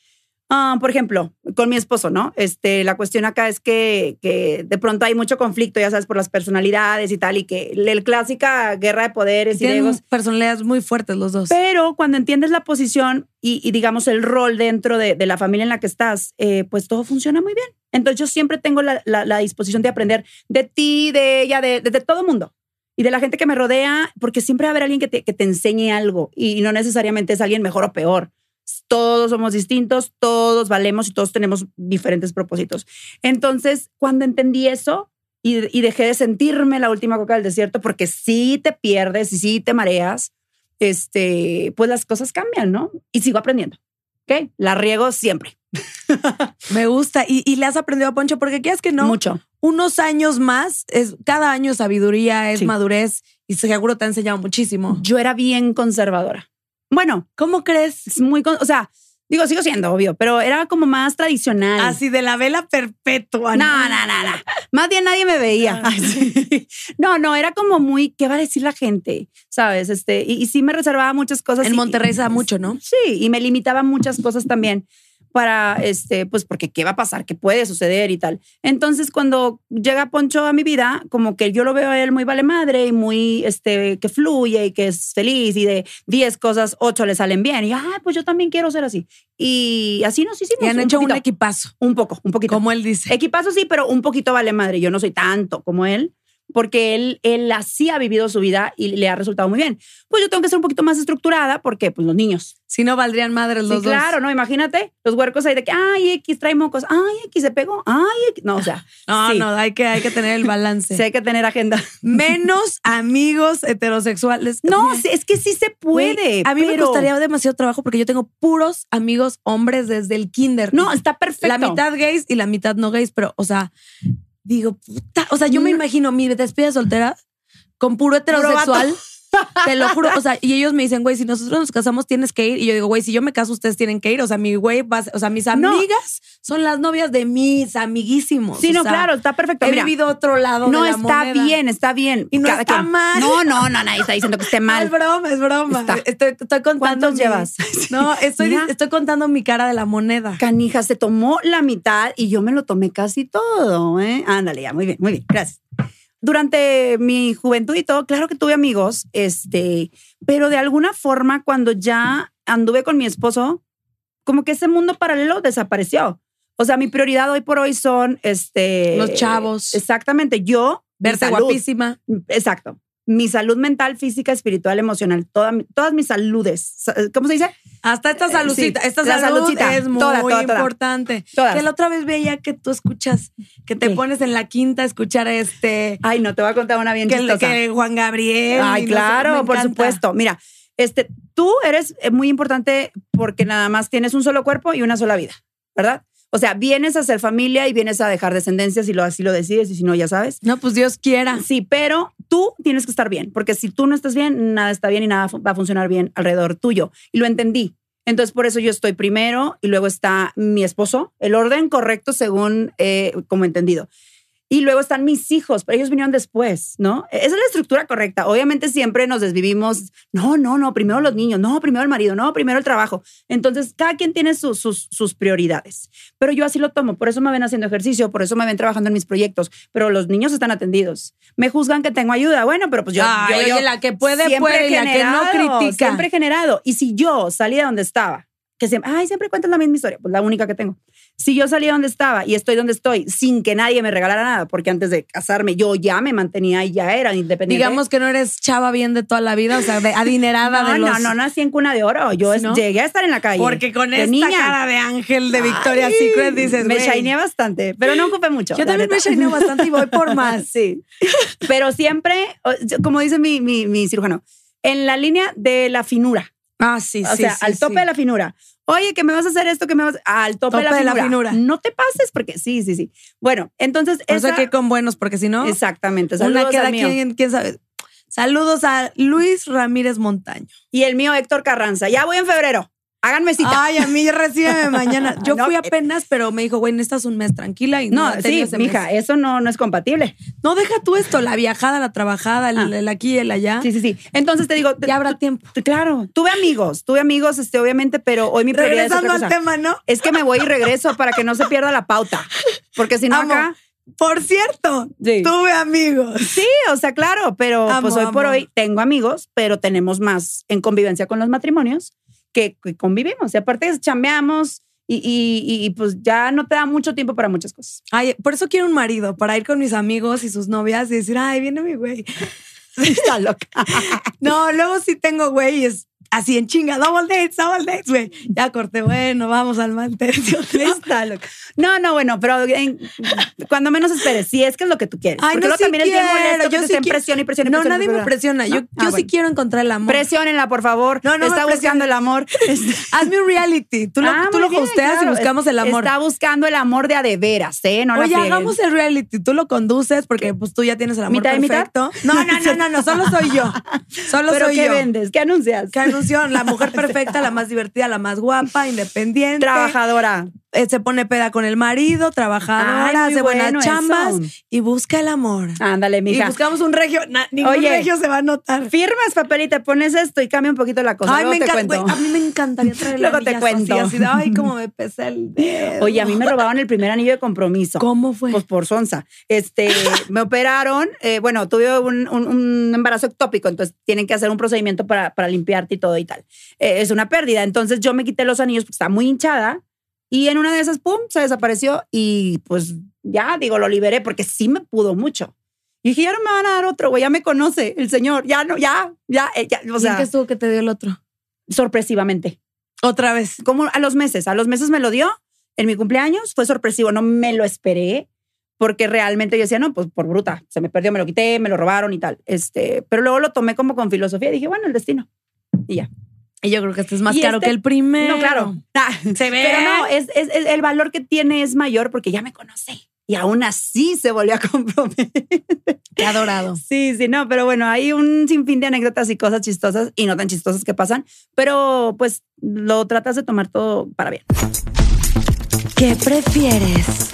Ah, por ejemplo, con mi esposo, ¿no? Este, la cuestión acá es que, que, de pronto hay mucho conflicto, ya sabes, por las personalidades y tal, y que la clásica guerra de poderes Tienen y egos. personalidades muy fuertes los dos. Pero cuando entiendes la posición y, digamos, el rol dentro de, de, la familia en la que estás, eh, pues todo funciona muy bien. Entonces yo siempre tengo la, la, disposición de aprender de ti, de ella, de, de, de todo mundo. y de la gente que me rodea, porque siempre va a haber alguien que te, que te enseñe algo y no necesariamente es alguien mejor o peor. Todos somos distintos, todos valemos y todos tenemos diferentes propósitos. Entonces, cuando entendí eso y, y dejé de sentirme la última coca del desierto, porque si te pierdes y si te mareas, este, pues las cosas cambian, ¿no? Y sigo aprendiendo. ¿Ok? La riego siempre. Me gusta. ¿Y, le has aprendido a Poncho porque quieres que no. Mucho. Unos años más, es, cada año sabiduría, es madurez y seguro te ha enseñado muchísimo. Yo era bien conservadora. Bueno, ¿cómo crees? Es muy, o sea, digo, sigo siendo obvio, pero era como más tradicional. Así de la vela perpetua. No, no, no, no. Más bien nadie me veía. Ah. No, no, era como muy, ¿qué va a decir la gente? ¿Sabes? Este, y, y sí me reservaba muchas cosas. En Monterrey se da mucho, ¿no? Sí, y me limitaba muchas cosas también para, este, pues porque qué va a pasar, qué puede suceder y tal. Entonces, cuando llega Poncho a mi vida, como que yo lo veo a él muy vale madre y muy, este, que fluye y que es feliz y de 10 cosas, 8 le salen bien. Y, ah, pues yo también quiero ser así. Y así nos hicimos. Y han hecho un equipazo. Un poco, un poquito. Como él dice. Equipazo sí, pero un poquito vale madre. Yo no soy tanto como él porque él, él así ha vivido su vida y le ha resultado muy bien. Pues yo tengo que ser un poquito más estructurada porque, pues, los niños. Si no, valdrían madres los sí, claro, ¿no? Imagínate los huercos ahí de que, ay, X trae mocos, ay, X se pegó, ay, X. No, o sea. no, no, hay que, hay que tener el balance. sí, hay que tener agenda. Menos amigos heterosexuales. No, es que sí se puede. a mí me costaría demasiado trabajo porque yo tengo puros amigos hombres desde el kinder. No, está perfecto. La mitad gays y la mitad no gays, pero, o sea, digo, puta, o sea, yo me imagino mi despedida soltera con puro heterosexual. Te lo juro, o sea, y ellos me dicen, güey, si nosotros nos casamos tienes que ir. Y yo digo, güey, si yo me caso, ustedes tienen que ir. O sea, mi güey, o sea, mis amigas son las novias de mis amiguísimos. Sí, no, claro, está perfecto. He vivido otro lado. No, de la está bien, está bien. Y no está mal. No, no, no, nadie está diciendo que esté mal. Es broma, es broma. Estoy, contando. ¿Cuántos llevas? No, estoy, estoy contando mi cara de la moneda. Canija, se tomó la mitad y yo me lo tomé casi todo, ¿eh? Ándale, ya, muy bien, muy bien, gracias durante mi juventud y todo, claro que tuve amigos, este, pero de alguna forma cuando ya anduve con mi esposo, como que ese mundo paralelo desapareció. O sea, mi prioridad hoy por hoy son este los chavos. Exactamente, yo verte guapísima. Exacto mi salud mental, física, espiritual, emocional, todas mis saludes. ¿Cómo se dice? Hasta esta eh, saludcita. esta salud es muy importante. Que la otra vez veía que tú escuchas, que te pones en la quinta a escuchar este. Ay, no, te voy a contar una bien que, chistosa. Que Juan Gabriel. Ay, claro, por supuesto. Mira, este, tú eres eh, muy importante porque nada más tienes un solo cuerpo y una sola vida, ¿verdad? O sea, vienes a ser familia y vienes a dejar descendencia si lo, así lo decides y si no, ya sabes. No, pues Dios quiera. Sí, pero tú tienes que estar bien, porque si tú no estás bien, nada está bien y nada va a funcionar bien alrededor tuyo. Y lo entendí. Entonces, por eso yo estoy primero y luego está mi esposo, el orden correcto según eh, como entendido. Y luego están mis hijos, pero ellos vinieron después, ¿no? Esa es la estructura correcta. Obviamente siempre nos desvivimos, no, no, no, primero los niños, no, primero el marido, no, primero el trabajo. Entonces, cada quien tiene sus, sus, prioridades. Pero yo así lo tomo, por eso me ven haciendo ejercicio, por eso me ven trabajando en mis proyectos, pero los niños están atendidos. Me juzgan que tengo ayuda, bueno, pero pues yo... yo, la que puede, puede, y la que no critica. Siempre generado. Y si yo salí de donde estaba que siempre, ay, siempre cuentas la misma historia, pues la única que tengo. Si yo salí donde estaba y estoy donde estoy sin que nadie me regalara nada, porque antes de casarme yo ya me mantenía y ya era independiente. Digamos que no eres chava bien de toda la vida, o sea, de adinerada no, de los... No, no, nací en cuna de oro. Yo llegué a estar en la calle. Porque con esta niña, cara de ángel de Victoria's Secret dices, Me shineé bastante, pero no ocupé mucho. Yo también me shineé bastante y voy por más. sí. Pero siempre, como dice mi, mi, mi cirujano, en la línea de la finura. Ah, sí, o sí. O sea, al tope de la finura. Oye, que me vas a hacer esto, que me vas a... al tope, de, la, finura. No te pases porque sí, sí, sí. Bueno, entonces. Por eso que con buenos, porque si no. Exactamente. Una queda quién, quién sabe. Saludos a Luis Ramírez Montaño. Y el mío, Héctor Carranza. Ya voy en febrero. Háganme cita. Ay, a mí recibe mañana. Yo fui eh, apenas, pero me dijo, güey, necesitas un mes tranquila. Y no, sí, mija, eso no, no es compatible. No, deja tú esto, la viajada, la trabajada, el, ah. aquí y el allá. Sí, sí, sí. Entonces te digo. Ya habrá tiempo. Claro, tuve amigos, tuve amigos, este, obviamente, pero hoy mi prioridad es otra al tema, ¿no? Es que me voy y regreso para que no se pierda la pauta. Porque si no acá. Por cierto, tuve amigos. Sí, o sea, claro, pero pues hoy por hoy tengo amigos, pero tenemos más en convivencia con los matrimonios que, convivimos. Y aparte chambeamos y, y, pues ya no te da mucho tiempo para muchas cosas. Ay, por eso quiero un marido, para ir con mis amigos y sus novias y decir, ay, viene mi güey. Está loca. no, luego sí tengo güeyes así en chinga, double dates, double dates, güey. Ya corté, bueno, vamos al mal tercio. ¿no? no, bueno, pero cuando menos esperes, si es que es lo que tú quieres. Ay, no, también quiero, es bien yo sí presión y presión y No, nadie me presiona. Yo, ah, yo sí quiero encontrar el amor. Presiónenla, por favor. No, no Está buscando el amor. Hazme un reality. Tú lo, ah, tú lo hosteas y buscamos el amor. Está buscando el amor de a de veras, ¿eh? No Oye, hagamos el reality. Tú lo conduces porque pues tú ya tienes el amor perfecto. No, no, no, no, no, solo soy yo. Solo soy yo. ¿qué vendes? ¿Qué anuncias? ¿Qué La mujer perfecta, la más divertida, la más guapa, independiente. Trabajadora. Eh, se pone peda con el marido, trabajadora, hace buenas chambas y busca el amor. Ándale, mija. Y buscamos un regio. ningún regio se va a notar. Firmas papel y te pones esto y cambia un poquito la cosa. Ay, me encanta. a mí me encantaría traer Luego te cuento. Así, ay, cómo me pesa el dedo. Oye, a mí me robaron el primer anillo de compromiso. ¿Cómo fue? Pues por sonza. Este, me operaron. Eh, bueno, tuve un, embarazo ectópico, entonces tienen que hacer un procedimiento para, para limpiarte y todo y tal. Eh, es una pérdida. Entonces yo me quité los anillos porque estaba muy hinchada y en una de esas, pum, se desapareció y pues ya, digo, lo liberé porque sí me pudo mucho. Y dije, ya no me van a dar otro, güey, ya me conoce el señor, ya no, ya, ya, eh, ya o sea. ¿Y qué estuvo que te dio el otro? Sorpresivamente. Otra vez. Como a los meses, a los meses me lo dio en mi cumpleaños, fue sorpresivo, no me lo esperé porque realmente yo decía, no, pues por bruta, se me perdió, me lo quité, me lo robaron y tal. Este, pero luego lo tomé como con filosofía y dije, bueno, el destino. Y ya. Y yo creo que este es más caro este que el primero. No, claro. Ah, se ve. Pero no, es, es, el valor que tiene es mayor porque ya me conoce. Y aún así se volvió a comprometer. Qué adorado. Sí, sí, no, pero bueno, hay un sinfín de anécdotas y cosas chistosas y no tan chistosas que pasan, pero pues lo tratas de tomar todo para bien. ¿Qué prefieres?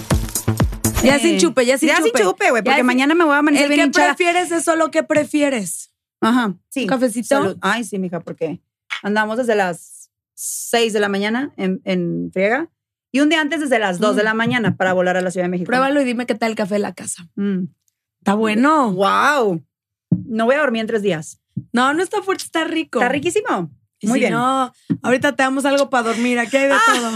Ya sin chupe, ya sin chupe. Ya sin chupe, güey, porque mañana me voy a amanecer bien ¿Qué prefieres es solo qué prefieres? Ajá, sí. ¿Un cafecito? Ay, sí, mija, porque Andamos desde las 6 de la mañana en, en friega y un día antes desde las 2 de mm. la mañana para volar a la Ciudad de México. Pruébalo y dime qué tal el café de la casa. Mm. Está bueno. Wow. No voy a dormir en tres días. No, no está fuerte, está rico. Está riquísimo. Muy bien. No, ahorita te damos algo para dormir. Aquí hay de todo.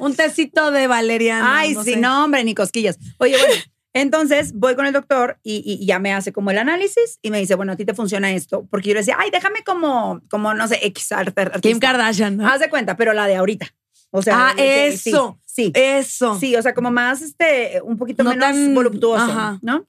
Un tecito de valeriana. Ay, sí, no, hombre, ni cosquillas. Oye, bueno, entonces voy con el doctor y, ya me hace como el análisis y me dice, bueno, a ti te funciona esto. Porque yo le decía, ay, déjame como, como no sé, X Kim Kardashian, ¿no? Haz de cuenta, pero la de ahorita. O sea, ah, eso. Sí, Eso. Sí, o sea, como más, este, un poquito menos voluptuoso, ¿no?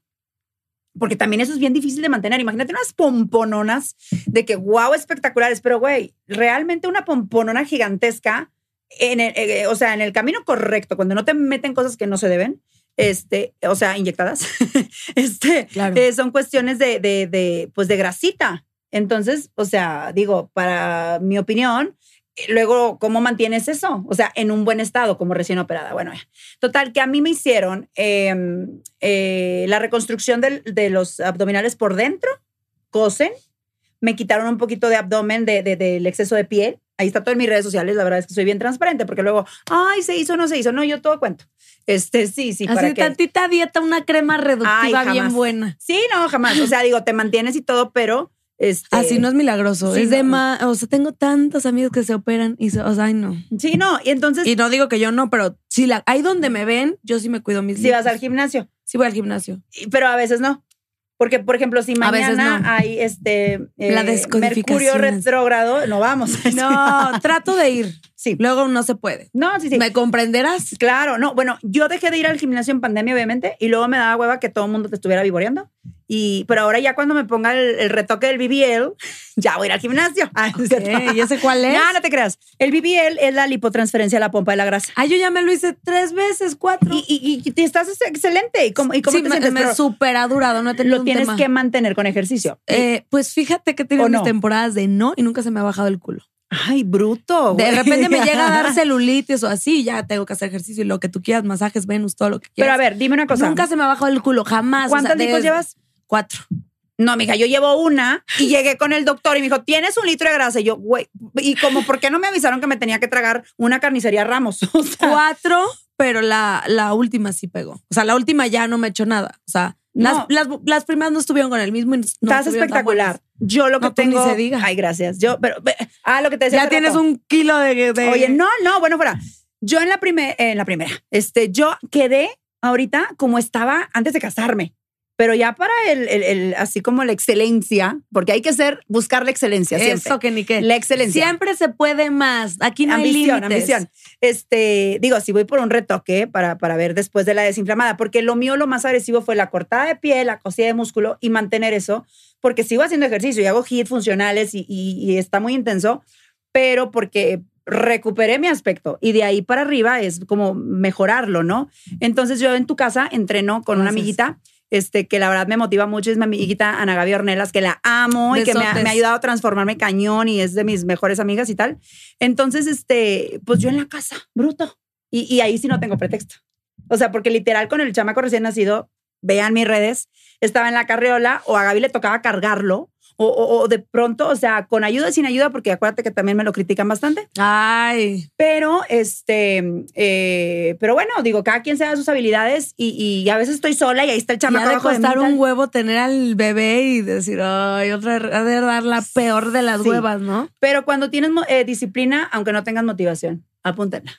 Porque también eso es bien difícil de mantener. Imagínate unas pompononas de que, wow, espectaculares. Pero, güey, realmente una pomponona gigantesca, en el, eh, o sea, en el camino correcto, cuando no te meten cosas que no se deben, este, o sea, inyectadas, este, eh, son cuestiones de, de, de, pues de grasita. Entonces, o sea, digo, para mi opinión, luego, ¿cómo mantienes eso? O sea, en un buen estado, como recién operada. Bueno, total, que a mí me hicieron em, eh, la reconstrucción de los abdominales por dentro, cosen, me quitaron un poquito de abdomen de, del exceso de piel. Ahí está todo en mis redes sociales. La verdad es que soy bien transparente porque luego, ay, se hizo, no se hizo. No, yo todo cuento. Este, sí, sí. Así para tantita dieta, una crema reductiva bien buena. Sí, no, jamás. O sea, digo, te mantienes y todo, pero. Este, Así no es milagroso. es de más. O sea, tengo tantos amigos que se operan y, o sea, ay, no. Sí, no. Y entonces. Y no digo que yo no, pero si la, ahí donde me ven, yo sí me cuido mis Si vas al gimnasio. Sí, voy al gimnasio. Pero a veces no. Porque, por ejemplo, si mañana hay este la eh, Mercurio retrógrado, no vamos. No, trato de ir. Sí. Luego no se puede. No, sí, sí. ¿Me comprenderás? Claro, no. Bueno, yo dejé de ir al gimnasio en pandemia, obviamente, y luego me daba hueva que todo el mundo te estuviera vivoreando. Y, pero ahora ya cuando me ponga el, retoque del BBL, ya voy a ir al gimnasio. Ah, ¿Y ese cuál es? No, no te creas. El BBL es la lipotransferencia a la pompa de la grasa. Ah, yo ya me lo hice tres veces, cuatro. Y, y, estás excelente. ¿Y cómo, y cómo te sientes? Me, súper ha durado, no he Lo tienes que mantener con ejercicio. Eh, pues fíjate que he tenido mis temporadas de no y nunca se me ha bajado el culo. Ay, bruto. De repente me llega a dar celulitis o así, ya tengo que hacer ejercicio y lo que tú quieras, masajes, Venus, todo lo que quieras. Pero a ver, dime una cosa. Nunca se me ha bajado el culo, jamás. ¿Cuántos o llevas? Cuatro. No, mija, yo llevo una y llegué con el doctor y me dijo, tienes un litro de grasa. Y yo, güey, y como, ¿por qué no me avisaron que me tenía que tragar una carnicería Ramos? Cuatro, pero la, la última sí pegó. O sea, la última ya no me echó nada. O sea, las, las, primeras no estuvieron con el mismo. no Estás espectacular. Yo lo que tengo. se diga. Ay, gracias. Yo, pero. Ah, lo que te decía. Ya tienes un kilo de, Oye, no, no, bueno, fuera. Yo en la, primera en la primera, este, yo quedé ahorita como estaba antes de casarme. Pero ya para el, así como la excelencia, porque hay que ser, buscar la excelencia. Siempre. Eso que ni qué. La excelencia. Siempre se puede más. Aquí no ambición, hay límites. Ambición, Este, digo, si voy por un retoque para, para ver después de la desinflamada, porque lo mío, lo más agresivo fue la cortada de piel, la cosida de músculo y mantener eso, porque sigo haciendo ejercicio y hago hits funcionales y, y está muy intenso, pero porque recuperé mi aspecto y de ahí para arriba es como mejorarlo, ¿no? Entonces yo en tu casa entreno con una amiguita este, que la verdad me motiva mucho, es mi amiguita Ana Gaby Ornelas, que la amo y que me ha, ayudado a transformarme cañón y es de mis mejores amigas y tal. Entonces, este, pues yo en la casa, bruto. Y, y ahí sí no tengo pretexto. O sea, porque literal con el chamaco recién nacido, vean mis redes, estaba en la carriola o a Gaby le tocaba cargarlo o, de pronto, o sea, con ayuda, sin ayuda, porque acuérdate que también me lo critican bastante. Ay. Pero, este, eh, pero bueno, digo, cada quien se da sus habilidades y, a veces estoy sola y ahí está el chamaco. Y de costar un huevo tener al bebé y decir, ay, otra, ha de dar la peor de las huevas, ¿no? Pero cuando tienes eh, disciplina, aunque no tengas motivación, apúntenla.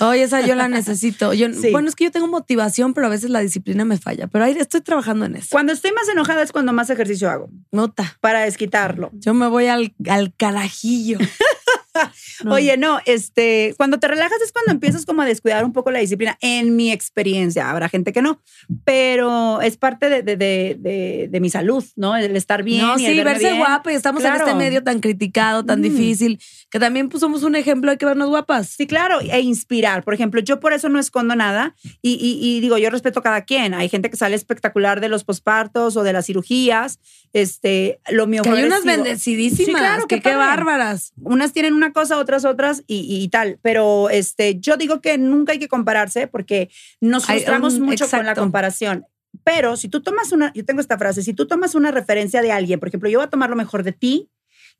Oye, esa yo la necesito. Yo, Bueno, es que yo tengo motivación, pero a veces la disciplina me falla. Pero ahí estoy trabajando en eso. Cuando estoy más enojada es cuando más ejercicio hago. Nota. Para desquitarlo. Yo me voy al, al carajillo. Oye, no, este, cuando te relajas es cuando empiezas como a descuidar un poco la disciplina, en mi experiencia. Habrá gente que no, pero es parte de, de, de, mi salud, ¿no? El estar bien. No, sí, verse guapa y estamos en este medio tan criticado, tan difícil, que también pues, somos un ejemplo, hay que vernos guapas. Sí, claro, e inspirar. Por ejemplo, yo por eso no escondo nada y, y, digo, yo respeto a cada quien. Hay gente que sale espectacular de los pospartos o de las cirugías. Este, lo mío que hay unas bendecidísimas, claro, que qué bárbaras. Unas tienen una cosa, otras otras y, tal. Pero este, yo digo que nunca hay que compararse porque nos frustramos mucho con la comparación. Pero si tú tomas una, yo tengo esta frase, si tú tomas una referencia de alguien, por ejemplo, yo voy a tomar lo mejor de ti,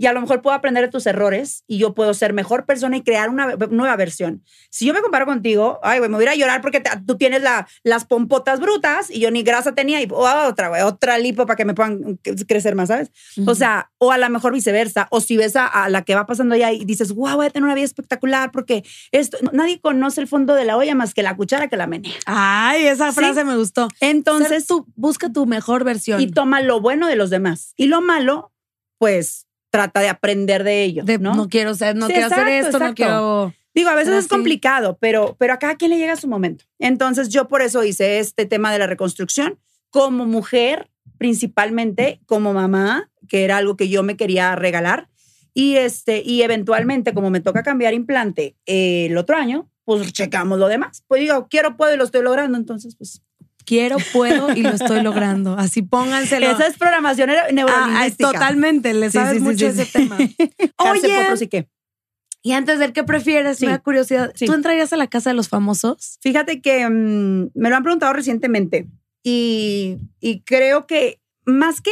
y a lo mejor puedo aprender de tus errores y yo puedo ser mejor persona y crear una nueva versión. Si yo me comparo contigo, ay, güey, me voy a llorar porque tú tienes la, las pompotas brutas y yo ni grasa tenía y otra, güey, otra lipo para que me puedan crecer más, ¿sabes? O sea, o a lo mejor viceversa, o si ves a, la que va pasando allá y dices, wow, voy a tener una vida espectacular porque esto, nadie conoce el fondo de la olla más que la cuchara que la menea. Ay, esa frase me gustó. Entonces, tú busca tu mejor versión. Y toma lo bueno de los demás. Y lo malo, pues trata de aprender de ello. ¿no? no quiero ser, no quiero hacer esto, no quiero. Digo, a veces es complicado, pero, pero a cada quien le llega su momento. Entonces, yo por eso hice este tema de la reconstrucción como mujer, principalmente como mamá, que era algo que yo me quería regalar. Y, este, y eventualmente, como me toca cambiar implante el otro año, pues checamos lo demás. Pues digo, quiero, puedo y lo estoy logrando. Entonces, pues quiero, puedo y lo estoy logrando. Así pónganselo. Esa es programación neurolingüística. Ah, totalmente, le sabes mucho ese tema. Oye, sí que. Y antes del que prefieres, me da curiosidad, ¿tú entrarías a la casa de los famosos? Fíjate que mm, me lo han preguntado recientemente y, y creo que más que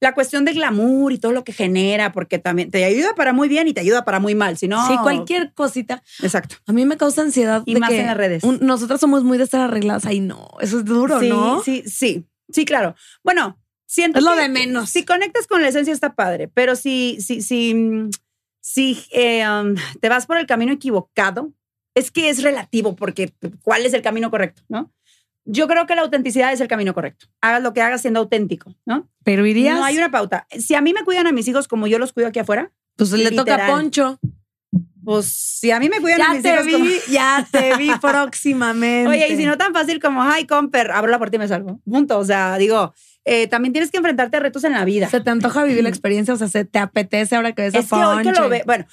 la cuestión de glamour y todo lo que genera, porque también te ayuda para muy bien y te ayuda para muy mal, si no... Sí, cualquier cosita. Exacto. A mí me causa ansiedad. Y más en las redes. nosotras somos muy de estar arregladas. Ay, no, eso es duro, ¿no? Sí, sí, sí, claro. Bueno, siento Es lo de menos. Si conectas con la esencia está padre, pero si, si, si, si eh, um, te vas por el camino equivocado, es que es relativo, porque ¿cuál es el camino correcto, no? Yo creo que la autenticidad es el camino correcto. Hagas lo que hagas siendo auténtico, ¿no? Pero irías. No hay una pauta. Si a mí me cuidan a mis hijos como yo los cuido aquí afuera, pues le toca a Poncho. Pues si a mí me cuidan a mis hijos como... Ya te vi próximamente. Oye, y si no tan fácil como, ay, comper, abro la puerta y me salgo. Punto. O sea, digo, eh, también tienes que enfrentarte a retos en la vida. Se te antoja vivir la experiencia, o sea, se te apetece ahora que ves a Poncho. que hoy que lo ve, bueno,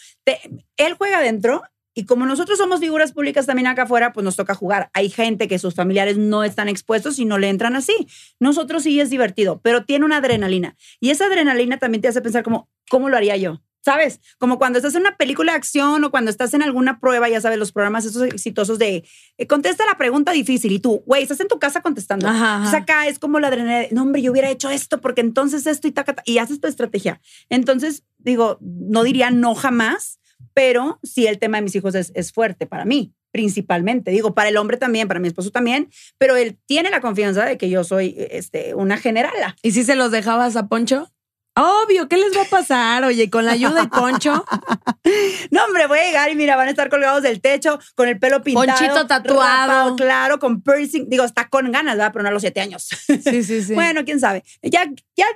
él juega adentro y como nosotros somos figuras públicas también acá afuera, pues nos toca jugar. Hay gente que sus familiares no están expuestos y no le entran así. Nosotros sí es divertido, pero tiene una adrenalina. Y esa adrenalina también te hace pensar como, ¿cómo lo haría yo? ¿Sabes? Como cuando estás en una película de acción o cuando estás en alguna prueba, ya sabes, los programas esos exitosos de eh, contesta la pregunta difícil y tú, güey, estás en tu casa contestando. O sea, acá es como la adrenalina, no, hombre, yo hubiera hecho esto porque entonces esto y taca, y haces tu estrategia. Entonces, digo, no diría no jamás, pero sí el tema de mis hijos es, fuerte para mí, principalmente. Digo, para el hombre también, para mi esposo también, pero él tiene la confianza de que yo soy este, una generala. ¿Y si se los dejabas a Poncho? Obvio, ¿qué les va a pasar? Oye, con la ayuda de Poncho. no, hombre, voy a llegar y mira, van a estar colgados del techo con el pelo pintado. Ponchito tatuado. claro, con piercing. Digo, está con ganas, ¿verdad? Pero no a los siete años. Sí, sí, sí. bueno, quién sabe. Ya, ya,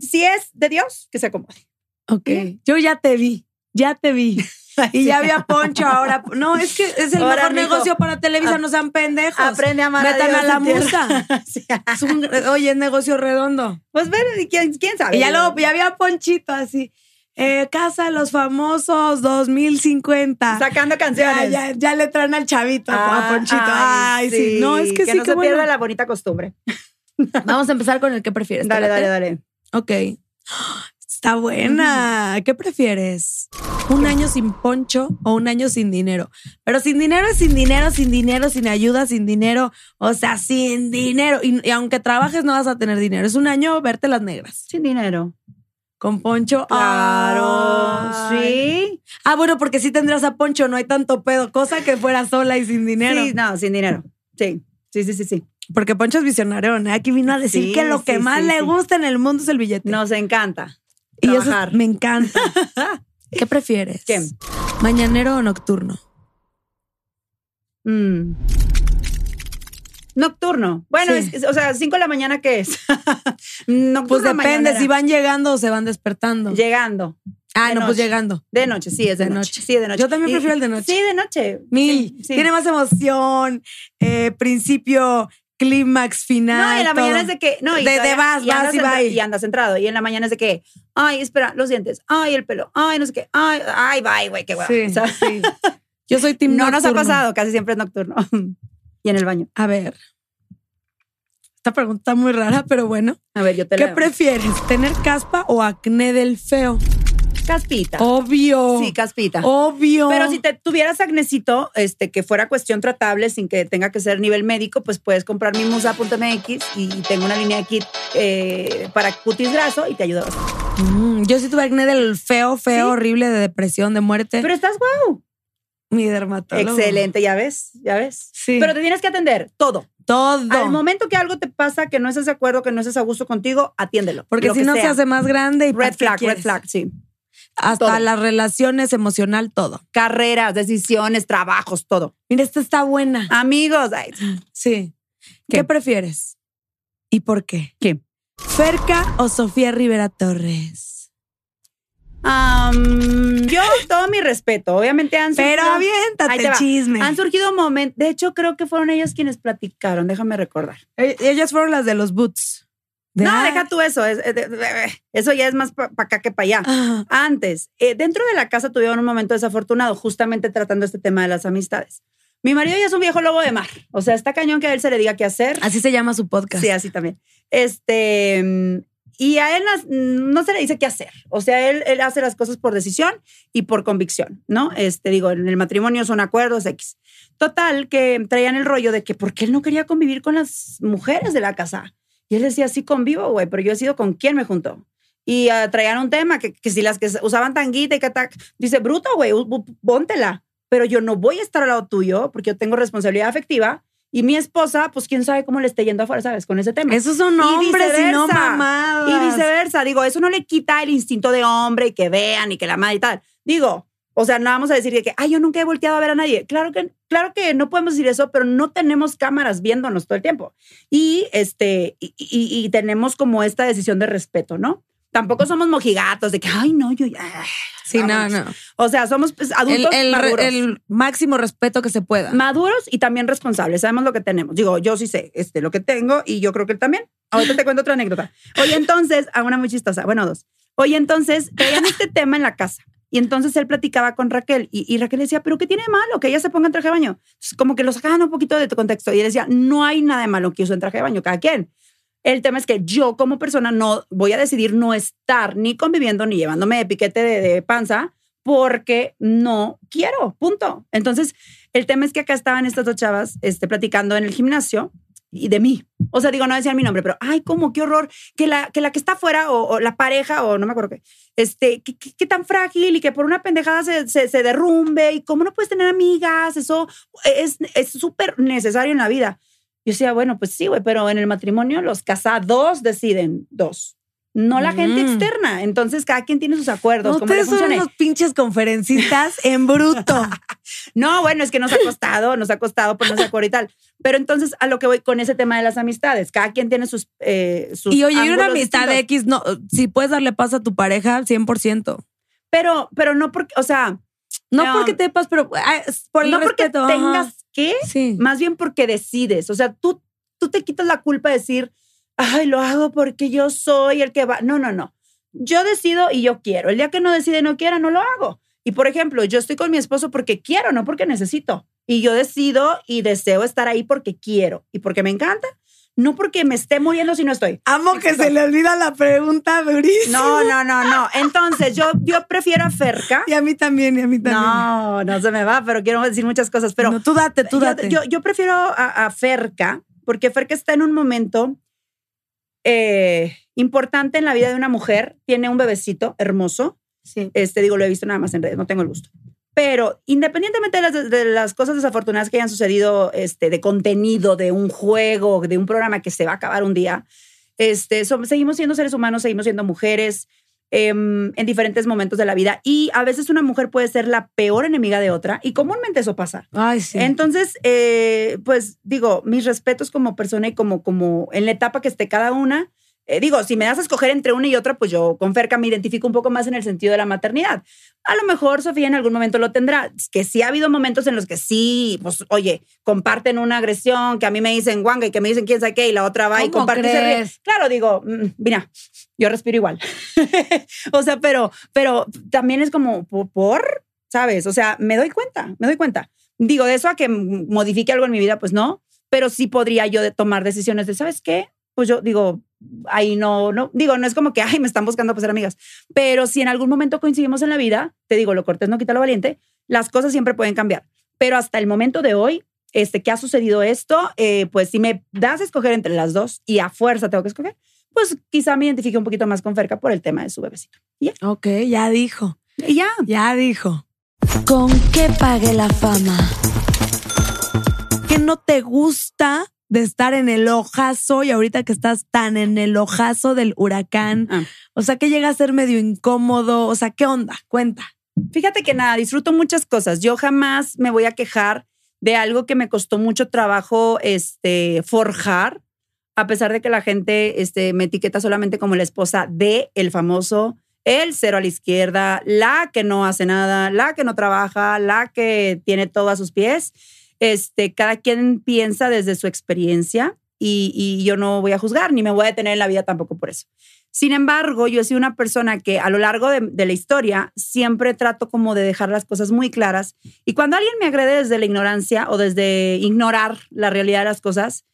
si es de Dios, que se acomode. Ok. Yo ya te vi, ya te vi. Y ya había Poncho ahora. No, es que es el mejor negocio para Televisa, no sean pendejos. Aprende a amar Metan a, la musa. es un, oye, es negocio redondo. Pues bueno, ¿quién, quién sabe? Y ya, lo, ya había Ponchito así. Eh, casa de los famosos 2050. Sacando canciones. Ya, ya, le traen al chavito a Ponchito. Ay, sí. No, es que, que sí. No se pierda la bonita costumbre. Vamos a empezar con el que prefieres. Dale, dale, dale. Ok. Está buena. ¿Qué prefieres? ¿Un año sin poncho o un año sin dinero? Pero sin dinero es sin dinero, sin dinero, sin ayuda, sin dinero. O sea, sin dinero. Y, aunque trabajes, no vas a tener dinero. Es un año verte las negras. Sin dinero. Con Poncho. Claro. Sí. Ah, bueno, porque si tendrás a Poncho, no hay tanto pedo. Cosa que fuera sola y sin dinero. Sí, no, sin dinero. Sí. Sí, sí, sí, sí. Porque Poncho es visionario, ¿eh? Aquí vino a decir que lo que más le gusta en el mundo es el billete. Nos encanta. Y eso me encanta. ¿Qué prefieres? ¿Qué? ¿Mañanero o nocturno? Mm. Nocturno. Bueno, o sea, 5 de la mañana, ¿qué es? pues depende si van llegando o se van despertando. Llegando. Ah, no, pues llegando. De noche, sí, es de, noche. Sí, de noche. Yo también prefiero el de noche. Sí, de noche. Mil. Tiene más emoción, eh, principio clímax final. No, y en la mañana es de que. No, y de, vas, vas y vas. Y andas centrado. Y en la mañana es de que. Ay, espera, los dientes. Ay, el pelo. Ay, no sé qué. Ay, ay, bye, güey, qué guay. Sí, sí. Yo soy team No nos ha pasado, casi siempre es nocturno. y en el baño. A ver. Esta pregunta muy rara, pero bueno. A ver, yo te ¿Qué prefieres? ¿Tener caspa o acné del feo? Caspita. Obvio. Sí, caspita. Obvio. Pero si te tuvieras acnécito, este, que fuera cuestión tratable sin que tenga que ser nivel médico, pues puedes comprar mi musa.mx y tengo una línea de kit eh, para cutis graso y te ayuda bastante. Mm, yo sí tuve acné del feo, feo, horrible, de depresión, de muerte. Pero estás guau. Mi dermatólogo. Excelente, ya ves, ya ves. Sí. Pero te tienes que atender todo. Todo. Al momento que algo te pasa, que no estás de acuerdo, que no estás a gusto contigo, atiéndelo. Porque si no se hace más grande y Red flag, red flag, sí. Hasta las relaciones emocional, todo. Carreras, decisiones, trabajos, todo. Mira, esta está buena. Amigos. Sí. ¿Qué? prefieres? ¿Y por qué? ¿Qué? ¿Ferca o Sofía Rivera Torres? yo todo mi respeto. Obviamente han surgido. Pero aviéntate chisme. Han surgido momentos. De hecho, creo que fueron ellos quienes platicaron. Déjame recordar. E, ellas fueron las de los boots. No, deja tú eso. eso ya es más para acá que para allá. Antes, eh, dentro de la casa tuvieron un momento desafortunado, justamente tratando este tema de las amistades. Mi marido ya es un viejo lobo de mar. O sea, está cañón que a él se le diga qué hacer. Así se llama su podcast. Sí, así también. Este, y a él no, se le dice qué hacer. O sea, él, él, hace las cosas por decisión y por convicción, ¿no? Este, digo, en el matrimonio son acuerdos X. Total, que traían el rollo de que porque él no quería convivir con las mujeres de la casa. Y él decía, sí convivo, güey, pero yo he sido con quién me juntó. Y uh, traían un tema que, que, si las que usaban tanguita y que dice, bruto, güey, póntela. Pero yo no voy a estar al lado tuyo porque yo tengo responsabilidad afectiva y mi esposa, pues quién sabe cómo le esté yendo afuera, ¿sabes? Con ese tema. Esos son hombres y, no mamadas. Y viceversa. Digo, eso no le quita el instinto de hombre y que vean y que la madre y tal. Digo, o sea, no vamos a decir que, ay, yo nunca he volteado a ver a nadie. Claro que, claro que no podemos decir eso, pero no tenemos cámaras viéndonos todo el tiempo. Y, este, y, y tenemos como esta decisión de respeto, ¿no? Tampoco somos mojigatos de que, ay, no, yo ya. Sí, no, no. O sea, somos pues, adultos el, maduros. El máximo respeto que se pueda. Maduros y también responsables. Sabemos lo que tenemos. Digo, yo sí sé este, lo que tengo y yo creo que él también. Ahorita te cuento otra anécdota. Oye, entonces, a una muy chistosa. Bueno, dos. Oye, entonces, traían este tema en la casa. Y entonces él platicaba con Raquel y, y, Raquel decía, pero ¿qué tiene de malo que ella se ponga en traje de baño? como que lo sacaban un poquito de tu contexto. Y él decía, no hay nada de malo que use en traje de baño, cada quien. El tema es que yo como persona no voy a decidir no estar ni conviviendo ni llevándome de piquete de, panza porque no quiero, punto. Entonces, el tema es que acá estaban estas dos chavas este, platicando en el gimnasio y de mí. O sea, digo, no decían mi nombre, pero ay, cómo, qué horror, que la que, está afuera o, la pareja o no me acuerdo qué, este, qué, tan frágil y que por una pendejada se, se, derrumbe y cómo no puedes tener amigas, eso es súper necesario en la vida. Yo decía, bueno, pues sí, güey, pero en el matrimonio los casados deciden dos. No la gente mm. externa. Entonces, cada quien tiene sus acuerdos. ustedes son unos pinches conferencistas en bruto. no, bueno, es que nos ha costado, nos ha costado ponernos acuerdo y tal. Pero entonces, a lo que voy con ese tema de las amistades, cada quien tiene sus. Eh, sus y oye, una amistad de X, no, si puedes darle paz a tu pareja, 100%. Pero, pero no porque, o sea. No porque te pas, pero ah, por el no porque tengas que, más bien porque decides. O sea, tú, tú te quitas la culpa de decir, ay, lo hago porque yo soy el que va. No, no, no. Yo decido y yo quiero. El día que no decide y no quiera, no lo hago. Y por ejemplo, yo estoy con mi esposo porque quiero, no porque necesito. Y yo decido y deseo estar ahí porque quiero y porque me encanta. No porque me esté muriendo si no estoy. Amo que se le olvida la pregunta durísima. No, no, no, no. Entonces, yo, yo prefiero a Ferca. Y a mí también, y a mí también. No, no se me va, pero quiero decir muchas cosas. Pero tú date, tú date. Yo, yo, prefiero a, a Ferca porque Ferca está en un momento eh, importante en la vida de una mujer. Tiene un bebecito hermoso. Sí. Este, digo, lo he visto nada más en redes, no tengo el gusto. Pero independientemente de las, cosas desafortunadas que hayan sucedido este, de contenido, de un juego, de un programa que se va a acabar un día, este, seguimos siendo seres humanos, seguimos siendo mujeres em, en diferentes momentos de la vida. Y a veces una mujer puede ser la peor enemiga de otra y comúnmente eso pasa. Ay, sí. Entonces, eh, pues digo, mis respetos como persona y como, como en la etapa que esté cada una. Eh, digo, si me das a escoger entre una y otra, pues yo con Ferca me identifico un poco más en el sentido de la maternidad. A lo mejor Sofía en algún momento lo tendrá, que sí ha habido momentos en los que sí, pues oye, comparten una agresión, que a mí me dicen guanga y que me dicen quién sabe qué, y la otra va y comparte. Claro, digo, mm, mira, yo respiro igual. o sea, pero, pero también es como por, ¿sabes? O sea, me doy cuenta, me doy cuenta. Digo, de eso a que modifique algo en mi vida, pues no, pero sí podría yo tomar decisiones de, ¿sabes qué? Pues yo digo, ahí no, no, digo, no es como que, ay, me están buscando para ser amigas, pero si en algún momento coincidimos en la vida, te digo, lo cortés no quita lo valiente, las cosas siempre pueden cambiar. Pero hasta el momento de hoy, este, que ha sucedido esto, eh, pues si me das a escoger entre las dos y a fuerza tengo que escoger, pues quizá me identifique un poquito más con Ferca por el tema de su bebecito. ¿Ya? Ok, ya dijo. Y ya. Ya dijo. ¿Con qué pague la fama? ¿Qué no te gusta de estar en el ojazo y ahorita que estás tan en el ojazo del huracán, ah. o sea, que llega a ser medio incómodo, o sea, ¿qué onda? Cuenta. Fíjate que nada, disfruto muchas cosas. Yo jamás me voy a quejar de algo que me costó mucho trabajo este, forjar, a pesar de que la gente este, me etiqueta solamente como la esposa de el famoso, el cero a la izquierda, la que no hace nada, la que no trabaja, la que tiene todo a sus pies. Este, cada quien piensa desde su experiencia y, yo no voy a juzgar ni me voy a detener en la vida tampoco por eso. Sin embargo, yo he sido una persona que a lo largo de, la historia siempre trato como de dejar las cosas muy claras y cuando alguien me agrede desde la ignorancia o desde ignorar la realidad de las cosas,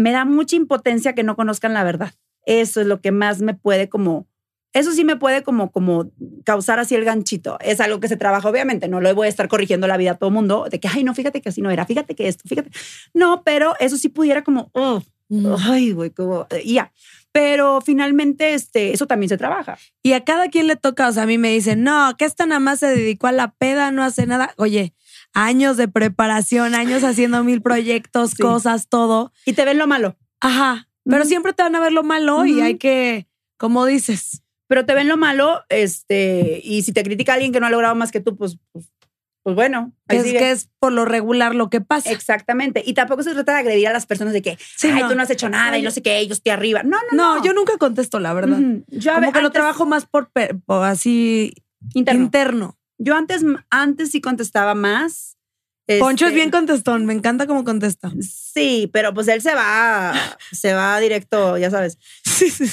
me da mucha impotencia que no conozcan la verdad. Eso es lo que más me puede como eso sí me puede como, como causar así el ganchito. Es algo que se trabaja, obviamente. No lo voy a estar corrigiendo la vida a todo mundo de que, ay, no, fíjate que así no era, fíjate que esto, fíjate. No, pero eso sí pudiera como, oh, ay, güey, como, ya. Pero finalmente, este, eso también se trabaja. Y a cada quien le toca, o sea, a mí me dicen, no, que esta nada más se dedicó a la peda, no hace nada. Oye, años de preparación, años haciendo mil proyectos, cosas, todo. Y te ven lo malo. Ajá. Pero siempre te van a ver lo malo y hay que, como dices, pero te ven lo malo, este, y si te critica alguien que no ha logrado más que tú, pues, pues, pues bueno. es que es por lo regular lo que pasa. Exactamente. Y tampoco se trata de agredir a las personas de que, ay, tú no has hecho nada y no sé qué, ellos te arriba. No, no, no. yo nunca contesto, la verdad. Yo Como que lo trabajo más por, así interno. interno. Yo antes, antes sí contestaba más Poncho es bien este, contestón, me encanta cómo contesta. Sí, pero pues él se va, se va directo, ya sabes.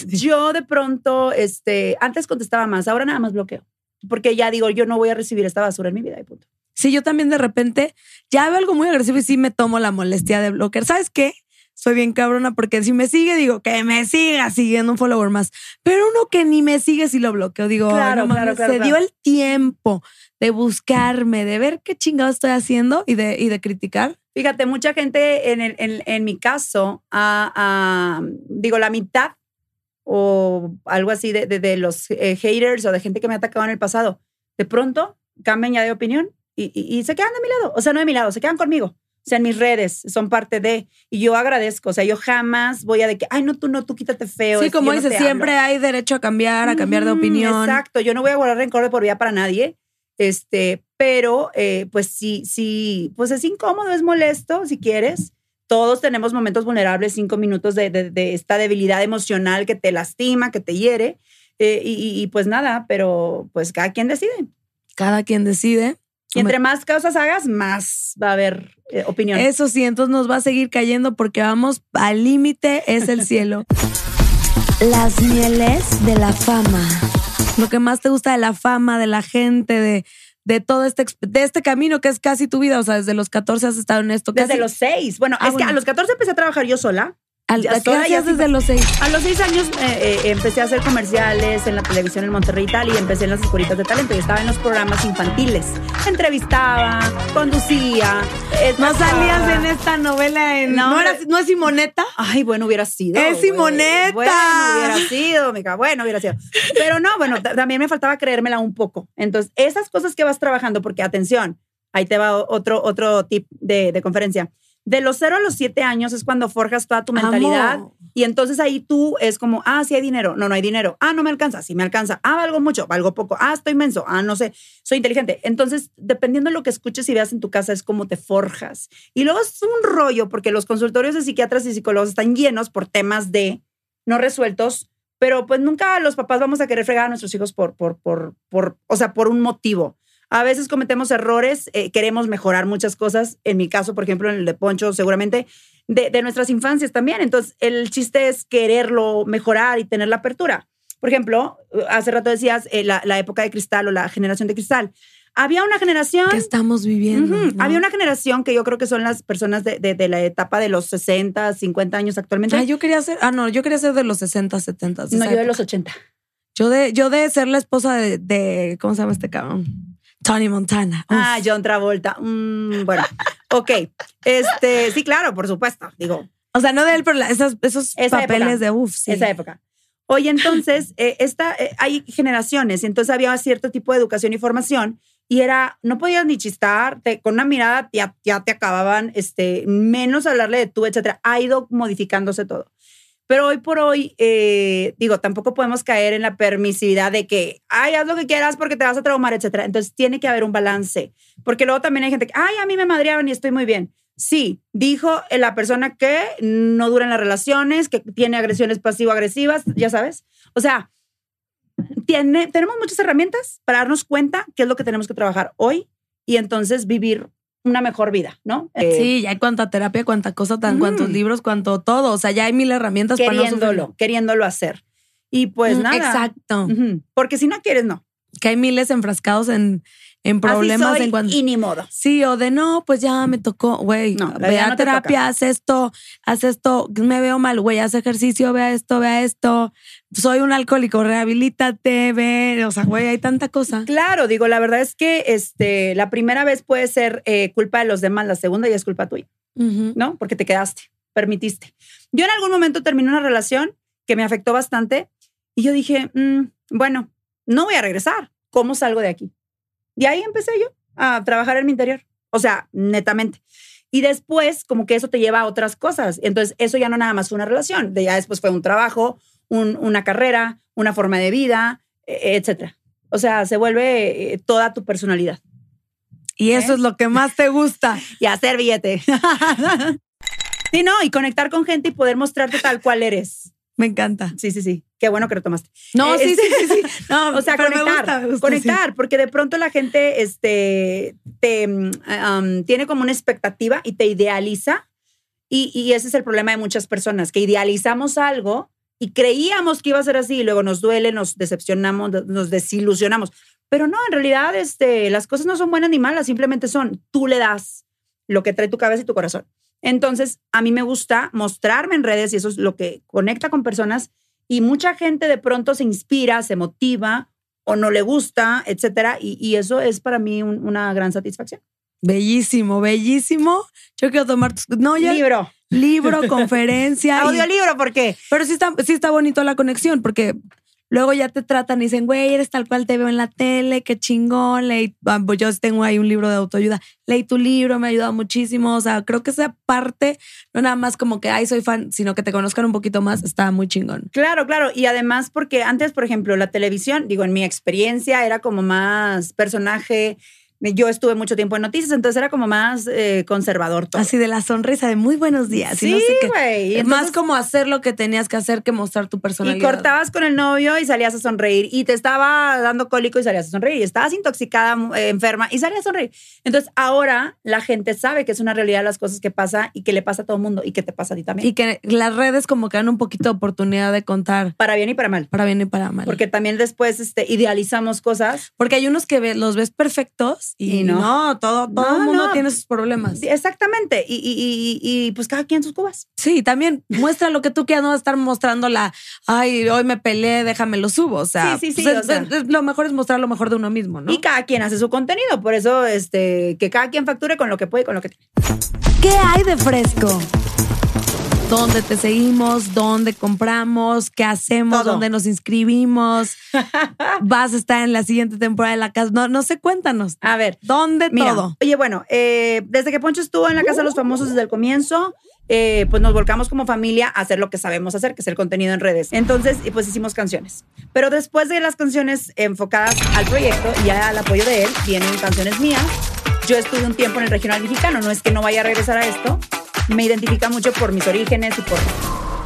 Yo de pronto, este, antes contestaba más, ahora nada más bloqueo. Porque ya digo, yo no voy a recibir esta basura en mi vida y punto. Sí, yo también de repente ya veo algo muy agresivo y sí me tomo la molestia de bloquear. ¿Sabes qué? Soy bien cabrona porque si me sigue, digo que me siga siguiendo un follower más. Pero uno que ni me sigue si lo bloqueo, digo, claro, claro, claro, se dio el tiempo de buscarme, de ver qué chingado estoy haciendo y de, y de criticar. Fíjate, mucha gente en, el, en, en mi caso, a, digo, la mitad o algo así de, de, los eh, haters o de gente que me ha atacado en el pasado, de pronto cambian ya de opinión y, y, se quedan de mi lado. O sea, no de mi lado, se quedan conmigo. Sea, en mis redes son parte de. Y yo agradezco. O sea, yo jamás voy a de que, ay, no, tú no, tú quítate feo. Sí, como dices, siempre hay derecho a cambiar, a cambiar de opinión. Exacto. Yo no voy a guardar rencor de por vida para nadie. Este, pero, eh, pues sí, sí, pues es incómodo, es molesto, si quieres. Todos tenemos momentos vulnerables, cinco minutos de, de, esta debilidad emocional que te lastima, que te hiere. Eh, y, y, pues nada, pero pues cada quien decide. Cada quien decide. Y entre más cosas hagas, más va a haber eh, opinión. Eso sí, entonces nos va a seguir cayendo porque vamos al límite, es el cielo. Las mieles de la fama. Lo que más te gusta de la fama, de la gente, de, de todo este, de este camino que es casi tu vida. O sea, desde los 14 has estado en esto. Desde los 6. Bueno, ah, es que a los 14 empecé a trabajar yo sola. Al, ¿Qué hacías desde los seis? A los seis años eh, eh, empecé a hacer comerciales en la televisión en Monterrey y tal, y empecé en las escuelitas de talento. Y estaba en los programas infantiles. Entrevistaba, conducía. Eh, ¿No salías en esta novela en. No, ¿no, es Simoneta? Ay, bueno, hubiera sido. ¡Es Simoneta! Bueno, hubiera sido, mica. Bueno, hubiera sido. Pero no, bueno, también me faltaba creérmela un poco. Entonces, esas cosas que vas trabajando, porque atención, ahí te va otro, otro tip de, de conferencia de los 0 a los 7 años es cuando forjas toda tu mentalidad. Y entonces ahí tú es como, ah, sí hay dinero. No, no hay dinero. Ah, no me alcanza. Sí me alcanza. Ah, valgo mucho. Valgo poco. Ah, estoy inmenso. Ah, no sé. Soy inteligente. Entonces, dependiendo de lo que escuches y veas en tu casa, es como te forjas. Y luego es un rollo porque los consultorios de psiquiatras y psicólogos están llenos por temas de no resueltos. Pero pues nunca los papás vamos a querer fregar a nuestros hijos por, por, por, por o sea, por un motivo. A veces cometemos errores, eh, queremos mejorar muchas cosas. En mi caso, por ejemplo, en el de Poncho, seguramente de, nuestras infancias también. Entonces, el chiste es quererlo mejorar y tener la apertura. Por ejemplo, hace rato decías eh, la, época de cristal o la generación de cristal. Había una generación. Que estamos viviendo. Había una generación que yo creo que son las personas de, la etapa de los 60, 50 años actualmente. Ah, yo quería ser. Ah, no, yo quería ser de los 60, 70. no, yo de los 80. Yo de, yo de ser la esposa de, de. ¿Cómo se llama este cabrón? Tony Montana. Ah, John Travolta. Mm, bueno, ok. Este, sí, claro, por supuesto. Digo. O sea, no de él, pero esos, esos papeles de uff, sí. Esa época. Oye, entonces, eh, esta, eh, hay generaciones, entonces había cierto tipo de educación y formación, y era, no podías ni chistar, con una mirada ya, ya te acababan, este, menos hablarle de tú, etcétera. Ha ido modificándose todo. Pero hoy por hoy, eh, digo, tampoco podemos caer en la permisividad de que, ay, haz lo que quieras porque te vas a traumar, etcétera. Entonces tiene que haber un balance, porque luego también hay gente que, ay, a mí me madreaban y estoy muy bien. Sí, dijo la persona que no duran las relaciones, que tiene agresiones pasivo-agresivas, ya sabes. O sea, tiene, tenemos muchas herramientas para darnos cuenta qué es lo que tenemos que trabajar hoy y entonces vivir una mejor vida, ¿no? Eh, sí, ya hay cuánta terapia, cuánta cosa, tan, cuántos libros, cuánto todo. O sea, ya hay mil herramientas queriéndolo, para no Queriéndolo hacer. Y pues nada. Exacto. Porque si no quieres, no. Que hay miles enfrascados en, en problemas en cuanto. Y ni modo. Sí, o de no, pues ya me tocó, güey. No, ve a terapia, haz esto, haz esto, me veo mal, güey, haz ejercicio, vea esto, vea esto. Soy un alcohólico, rehabilítate, ve. O sea, güey, hay tanta cosa. Claro, digo, la verdad es que este, la primera vez puede ser eh, culpa de los demás, la segunda ya es culpa tuya, ¿no? Porque te quedaste, permitiste. Yo en algún momento terminé una relación que me afectó bastante y yo dije, mm, bueno, no voy a regresar. ¿Cómo salgo de aquí? Y ahí empecé yo a trabajar en mi interior. O sea, netamente. Y después, como que eso te lleva a otras cosas. Entonces, eso ya no nada más fue una relación. De ya después fue un trabajo, una carrera, una forma de vida, e, etcétera. O sea, se vuelve eh, toda tu personalidad. Y eso es lo que más te gusta. y hacer billete. sí, no, y conectar con gente y poder mostrarte tal cual eres. Me encanta. Sí, sí, sí. Qué bueno que lo tomaste. No, sí, sí, sí, sí. No, o sea, conectar, conectar, porque de pronto la gente este, te, mm, tiene como una expectativa y te idealiza. Y, y, ese es el problema de muchas personas, que idealizamos algo y creíamos que iba a ser así y luego nos duele, nos decepcionamos, nos desilusionamos. Pero no, en realidad este, las cosas no son buenas ni malas, simplemente son, tú le das lo que trae tu cabeza y tu corazón. Entonces, a mí me gusta mostrarme en redes y eso es lo que conecta con personas y mucha gente de pronto se inspira, se motiva o no le gusta, etcétera. Y, eso es para mí una gran satisfacción. Bellísimo, bellísimo. Yo quiero tomar No, ya. Libro. Libro, conferencia. Audiolibro, ¿por qué? Pero sí está, sí está bonito la conexión, porque luego ya te tratan y dicen, güey, eres tal cual te veo en la tele, qué chingón, leí, ah, pues yo tengo ahí un libro de autoayuda, leí tu libro, me ha ayudado muchísimo, o sea, creo que esa parte, no nada más como que, ay, soy fan, sino que te conozcan un poquito más, está muy chingón. Claro, claro, y además porque antes, por ejemplo, la televisión, digo, en mi experiencia era como más personaje yo estuve mucho tiempo en noticias, entonces era como más eh, conservador todo. Así de la sonrisa de muy buenos días. Sí, güey. Es más como hacer lo que tenías que hacer que mostrar tu personalidad. Y cortabas con el novio y salías a sonreír. Y te estaba dando cólico y salías a sonreír. Y estabas intoxicada, eh, enferma y salías a sonreír. Entonces ahora la gente sabe que es una realidad las cosas que pasa y que le pasa a todo el mundo y que te pasa a ti también. Y que las redes como que dan un poquito de oportunidad de contar. Para bien y para mal. Para bien y para mal. Porque también después este, idealizamos cosas. Porque hay unos que los ves perfectos y, no todo, todo el mundo tiene sus problemas. exactamente. Y, y, y, pues cada quien sus cubas. Sí, también muestra lo que tú quieras, no estar mostrando la, ay, hoy me peleé, déjame lo subo. O sea, sí, sí, pues lo mejor es mostrar lo mejor de uno mismo, ¿no? Y cada quien hace su contenido. Por eso, este, que cada quien facture con lo que puede y con lo que tiene. ¿Qué hay de fresco? Dónde te seguimos, dónde compramos, qué hacemos, dónde nos inscribimos. Vas a estar en la siguiente temporada de la casa. No, no sé, cuéntanos. A ver. ¿Dónde todo? Oye, bueno, eh, desde que Poncho estuvo en la Casa de los Famosos desde el comienzo, eh, pues nos volcamos como familia a hacer lo que sabemos hacer, que es el contenido en redes. Entonces, pues hicimos canciones. Pero después de las canciones enfocadas al proyecto y al apoyo de él, vienen canciones mías. Yo estuve un tiempo en el regional mexicano, no es que no vaya a regresar a esto, me identifica mucho por mis orígenes y por,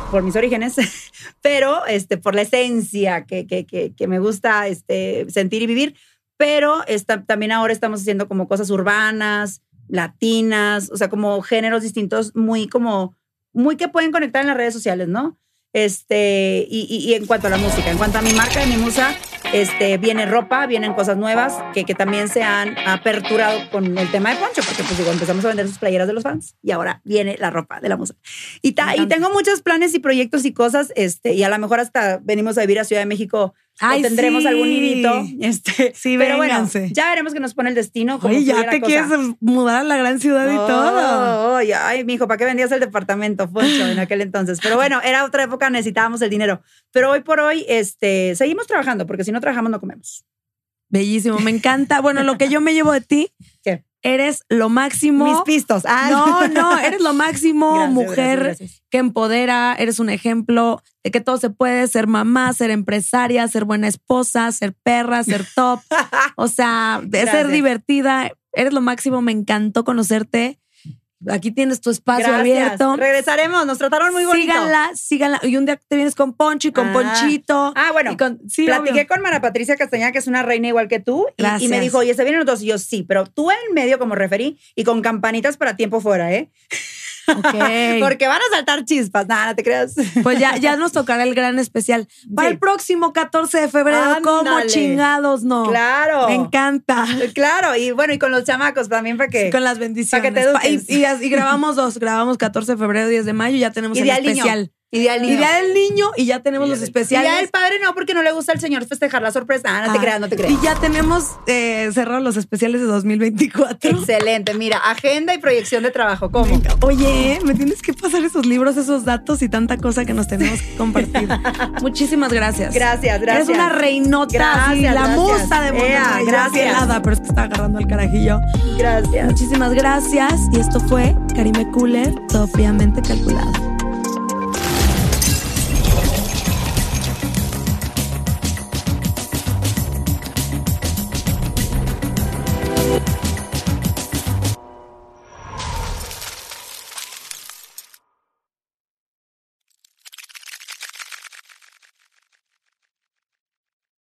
por mis orígenes, pero este, por la esencia que, que, que, me gusta este, sentir y vivir. Pero está, también ahora estamos haciendo como cosas urbanas, latinas, o sea, como géneros distintos, muy como, muy que pueden conectar en las redes sociales, ¿no? Este, y, y, en cuanto a la música, en cuanto a mi marca, de mi musa, este, viene ropa, vienen cosas nuevas que, que también se han aperturado con el tema de Poncho, porque pues digo, empezamos a vender sus playeras de los fans y ahora viene la ropa de la musa. Y, y tengo muchos planes y proyectos y cosas, este, y a lo mejor hasta venimos a vivir a Ciudad de México tendremos algún nidito. Este, sí, pero bueno, ya veremos que nos pone el destino. Oye, ya te quieres mudar a la gran ciudad y todo. Oye, ay, mijo, ¿para qué vendías el departamento, en aquel entonces? Pero bueno, era otra época, necesitábamos el dinero. Pero hoy por hoy, este, seguimos trabajando, porque si no trabajamos, no comemos. Bellísimo, me encanta. Bueno, lo que yo me llevo de ti ¿Qué? Eres lo máximo. Mis pistos. Ah. No, no, eres lo máximo, mujer que empodera, eres un ejemplo de que todo se puede, ser mamá, ser empresaria, ser buena esposa, ser perra, ser top. o sea, de ser divertida. Eres lo máximo, me encantó conocerte. Aquí tienes tu espacio abierto. Regresaremos, nos trataron muy bonito. Síganla, síganla. Y un día te vienes con Poncho y con ah. Ponchito. Ah, bueno. platiqué con Mara Patricia Castañeda, que es una reina igual que tú. Y, me dijo, oye, ¿se vienen los dos? Y yo, sí, pero tú en medio como referí y con campanitas para tiempo fuera, ¿eh? Porque van a saltar chispas. Nada, no te creas. Pues ya, ya nos tocará el gran especial. Para el próximo 14 de febrero, como chingados no. Claro. Me encanta. Claro. Y bueno, y con los chamacos también para que. con las bendiciones. Para que te y, y, grabamos dos. Grabamos 14 de febrero, 10 de mayo. Ya tenemos el especial. Día del niño. del niño y ya tenemos los especiales. Día del padre no, porque no le gusta al señor festejar la sorpresa. Ah, no te ah, creas, no te creas. Y ya tenemos eh, cerrados los especiales de 2024. Excelente. Mira, agenda y proyección de trabajo. ¿Cómo? Oye, me tienes que pasar esos libros, esos datos y tanta cosa que nos tenemos que compartir. Muchísimas gracias. Gracias, gracias. Eres una reinota, gracias, la musa de Monterrey. gracias. Nada, pero es que está agarrando el carajillo. Gracias. Muchísimas gracias. Y esto fue Karime Cooler, todo fríamente calculado.